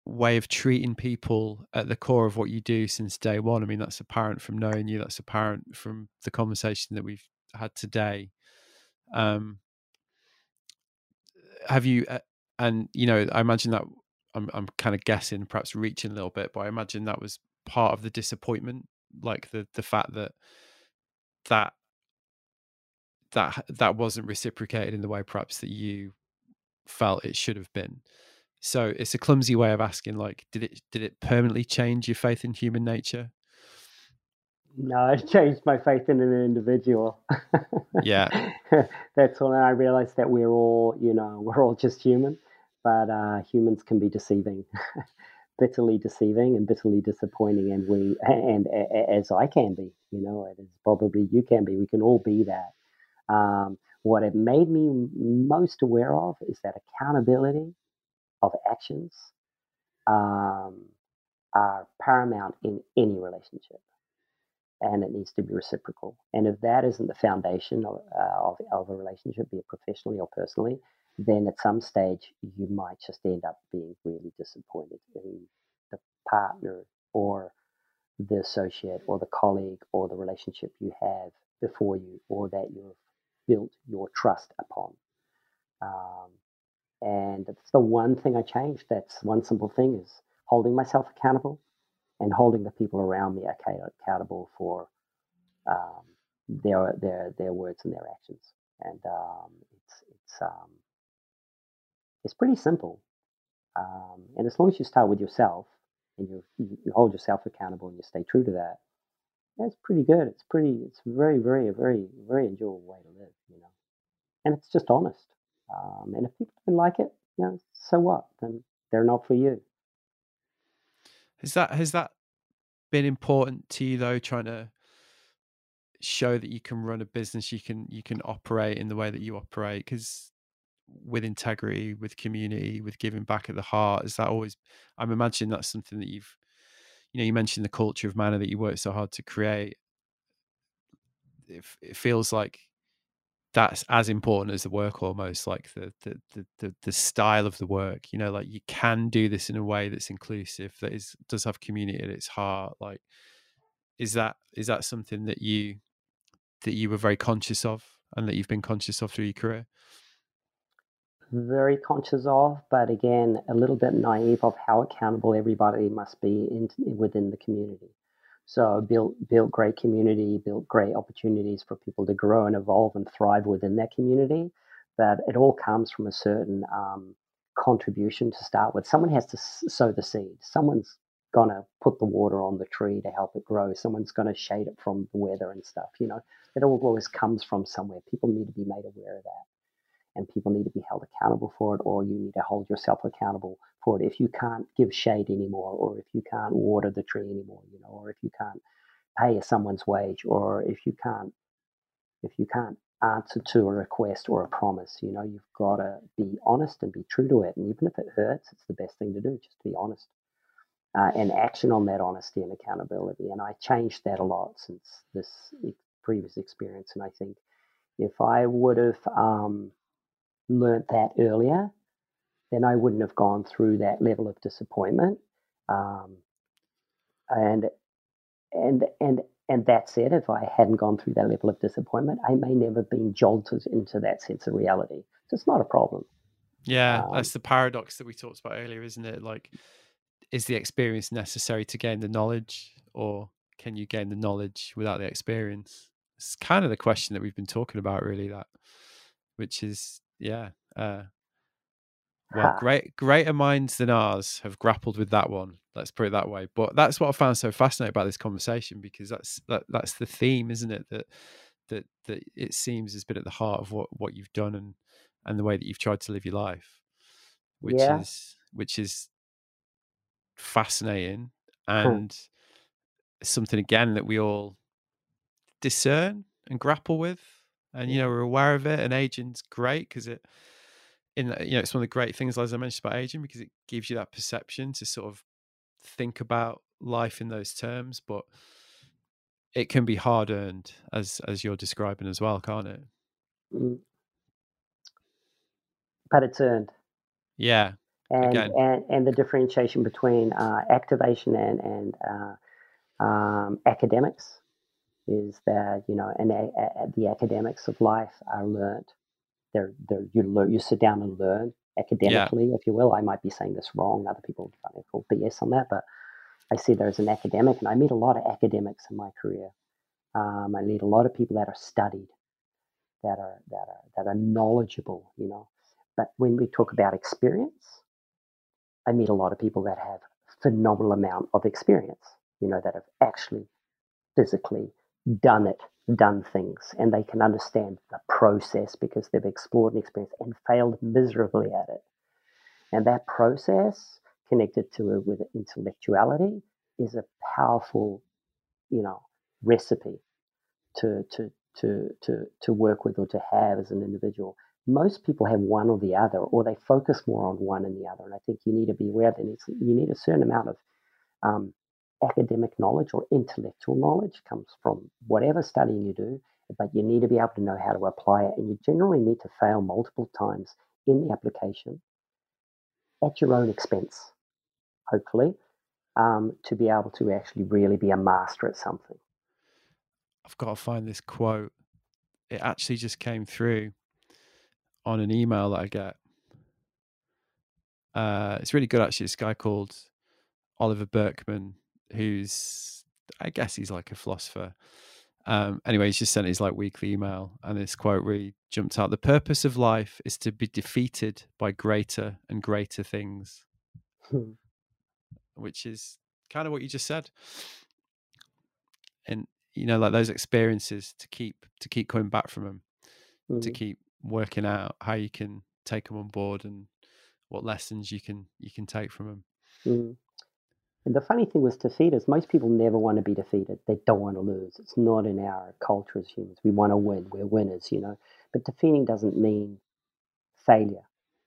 way of treating people at the core of what you do since day one. I mean, that's apparent from knowing you. That's apparent from the conversation that we've had today. Um, have you? Uh, and you know, I imagine that I'm I'm kind of guessing, perhaps reaching a little bit, but I imagine that was part of the disappointment, like the the fact that that that that wasn't reciprocated in the way perhaps that you felt it should have been. So it's a clumsy way of asking, like, did it did it permanently change your faith in human nature? No, it changed my faith in an individual. yeah, that's when I realized that we're all, you know, we're all just human, but uh, humans can be deceiving, bitterly deceiving and bitterly disappointing, and we, and, and as I can be, you know, as probably you can be, we can all be that. Um, what it made me most aware of is that accountability of actions um, are paramount in any relationship and it needs to be reciprocal. And if that isn't the foundation of, uh, of, of, a relationship, be it professionally or personally, then at some stage you might just end up being really disappointed in the partner or the associate or the colleague or the relationship you have before you or that you've built your trust upon. Um, and it's the one thing I changed. That's one simple thing is holding myself accountable and holding the people around me accountable for um, their their their words and their actions. And um, it's it's um, it's pretty simple. Um, and as long as you start with yourself and you, you hold yourself accountable and you stay true to that, that's pretty good. It's pretty. It's very very very very enjoyable way to live. You know, and it's just honest. Um, and if people don't like it, you know, so what? Then they're not for you. Has that has that been important to you though? Trying to show that you can run a business, you can you can operate in the way that you operate because with integrity, with community, with giving back at the heart, is that always? I'm imagining that's something that you've, you know, you mentioned the culture of Mana that you worked so hard to create. It, it feels like that's as important as the work almost like the, the the the the, style of the work you know like you can do this in a way that's inclusive that is does have community at its heart like is that is that something that you that you were very conscious of and that you've been conscious of through your career? Very conscious of but again a little bit naive of how accountable everybody must be in, within the community so built built great community, built great opportunities for people to grow and evolve and thrive within that community. But it all comes from a certain um, contribution to start with. Someone has to sow the seed. Someone's gonna put the water on the tree to help it grow. Someone's gonna shade it from the weather and stuff. You know, it all always comes from somewhere. People need to be made aware of that and people need to be held accountable for it, or you need to hold yourself accountable If you can't give shade anymore, or if you can't water the tree anymore, you know, or if you can't pay someone's wage, or if you can't, if you can't answer to a request or a promise, you know, you've got to be honest and be true to it. And even if it hurts, it's the best thing to do, just to be honest. Uh, and action on that honesty and accountability. And I changed that a lot since this previous experience. And I think if I would have um, learnt that earlier, then I wouldn't have gone through that level of disappointment. Um, and and and and that said, if I hadn't gone through that level of disappointment, I may never have been jolted into that sense of reality. So it's not a problem. Yeah, um, that's the paradox that we talked about earlier, isn't it? Like, is the experience necessary to gain the knowledge, or can you gain the knowledge without the experience? It's kind of the question that we've been talking about, really. That, which is yeah. Uh, well, great, greater minds than ours have grappled with that one. Let's put it that way. But that's what I found so fascinating about this conversation because that's that, that's the theme, isn't it? That that that it seems has been at the heart of what what you've done and and the way that you've tried to live your life, which yeah. is which is fascinating and cool. something again that we all discern and grapple with and you know we're aware of it and aging's great because it in you know it's one of the great things as i mentioned about aging because it gives you that perception to sort of think about life in those terms but it can be hard earned, as as you're describing as well, can't it? Mm. But it's earned. Yeah. And, Again. and and the differentiation between uh, activation and and uh, um, academics is that you know, and a, a, the academics of life are learned. They're, they're you learn, you sit down and learn academically, if you will. I might be saying this wrong. Other people call BS on that, but I see there as an academic, and I meet a lot of academics in my career. Um, I meet a lot of people that are studied, that are that are that are knowledgeable, you know. But when we talk about experience, I meet a lot of people that have phenomenal amount of experience, you know, that have actually physically done it, done things, and they can understand the process because they've explored and experienced and failed miserably at it. And that process connected to it with intellectuality is a powerful, you know, recipe to to to to to work with or to have as an individual. Most people have one or the other, or they focus more on one and the other. And I think you need to be aware that you need a certain amount of um, academic knowledge or intellectual knowledge comes from whatever studying you do, but you need to be able to know how to apply it. And you generally need to fail multiple times in the application at your own expense, hopefully, um, to be able to actually really be a master at something. I've got to find this quote. It actually just came through on an email that I get. Uh, it's really good, actually. This guy called Oliver Burkeman who's I guess he's like a philosopher. Um, anyway, he's just sent his like weekly email, and this quote really jumped out: "The purpose of life is to be defeated by greater and greater things," hmm. which is kind of what you just said. And you know, like those experiences to keep to keep coming back from them, mm-hmm. to keep working out how you can take them on board and what lessons you can you can take from them. Mm-hmm. And the funny thing with defeat is most people never want to be defeated. They don't want to lose. It's not in our culture as humans. We want to win. We're winners, you know. But defeating doesn't mean failure.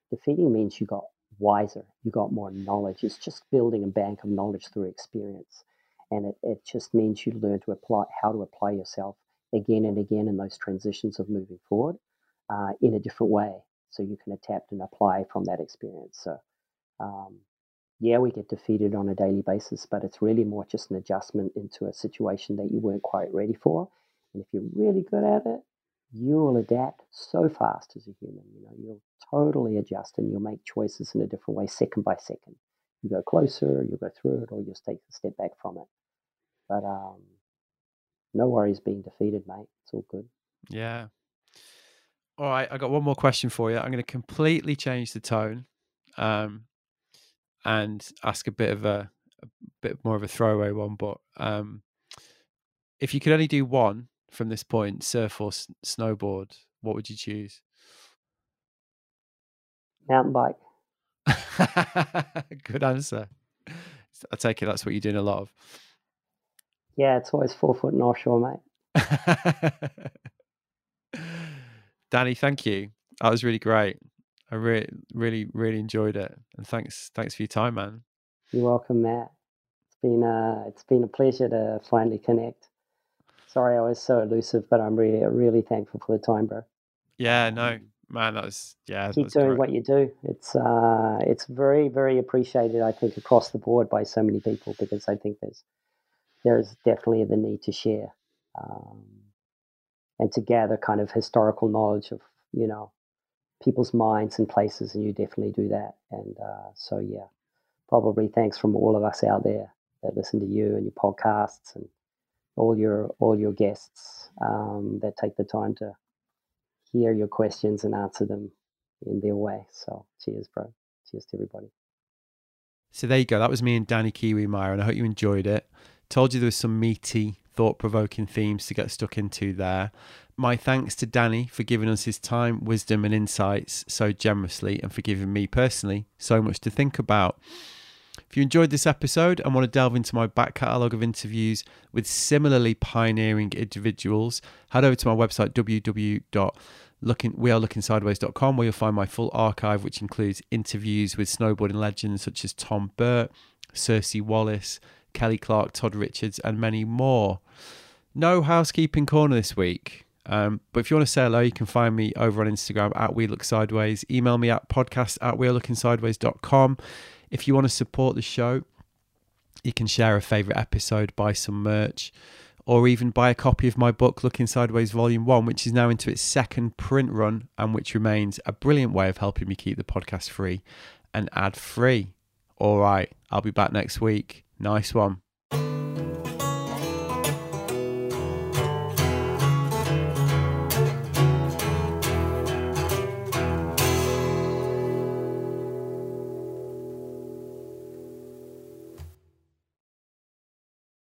Defeating means you got wiser, you got more knowledge. It's just building a bank of knowledge through experience. And it, it just means you learn to apply how to apply yourself again and again in those transitions of moving forward uh, in a different way. So you can adapt and apply from that experience. So um, yeah, we get defeated on a daily basis, but it's really more just an adjustment into a situation that you weren't quite ready for. And if you're really good at it, you will adapt so fast as a human. You know, you'll totally adjust and you'll make choices in a different way, second by second. You go closer, you go through it, or you just take a step back from it. But um, no worries being defeated, mate. It's all good. Yeah. All right, I got one more question for you. I'm going to completely change the tone. Um, and ask a bit of a, a bit more of a throwaway one. But um, if you could only do one from this point, surf or s- snowboard, what would you choose? Mountain bike. Good answer. I take it that's what you're doing a lot of. Yeah, it's always four foot and offshore, mate. Danny, thank you. That was really great. I really, really, really enjoyed it, and thanks, thanks for your time, man. You're welcome, Matt. It's been uh, it's been a pleasure to finally connect. Sorry, I was so elusive, but I'm really, really thankful for the time, bro. Yeah, no, man, that was yeah. Keep was doing great. what you do. It's uh, it's very, very appreciated. I think across the board by so many people because I think there's there's definitely the need to share um, and to gather kind of historical knowledge of you know people's minds and places, and you definitely do that. And uh, so, yeah, probably thanks from all of us out there that listen to you and your podcasts and all your all your guests um, that take the time to hear your questions and answer them in their way. So, cheers, bro. Cheers to everybody. So there you go. That was me and Danny Kiwi Meyer, and I hope you enjoyed it. Told you there was some meaty, thought provoking themes to get stuck into there. My thanks to Danny for giving us his time, wisdom, and insights so generously, and for giving me personally so much to think about. If you enjoyed this episode and want to delve into my back catalogue of interviews with similarly pioneering individuals, head over to my website www.wearelooking.sideways.com where you'll find my full archive, which includes interviews with snowboarding legends such as Tom Burt, Circe Wallace, Kelly Clark, Todd Richards, and many more. No housekeeping corner this week. Um, but if you want to say hello, you can find me over on Instagram at We Look Sideways. Email me at podcast at wearelookingsideways.com. If you want to support the show, you can share a favourite episode, buy some merch, or even buy a copy of my book, Looking Sideways Volume 1, which is now into its second print run and which remains a brilliant way of helping me keep the podcast free and ad free. All right, I'll be back next week. Nice one.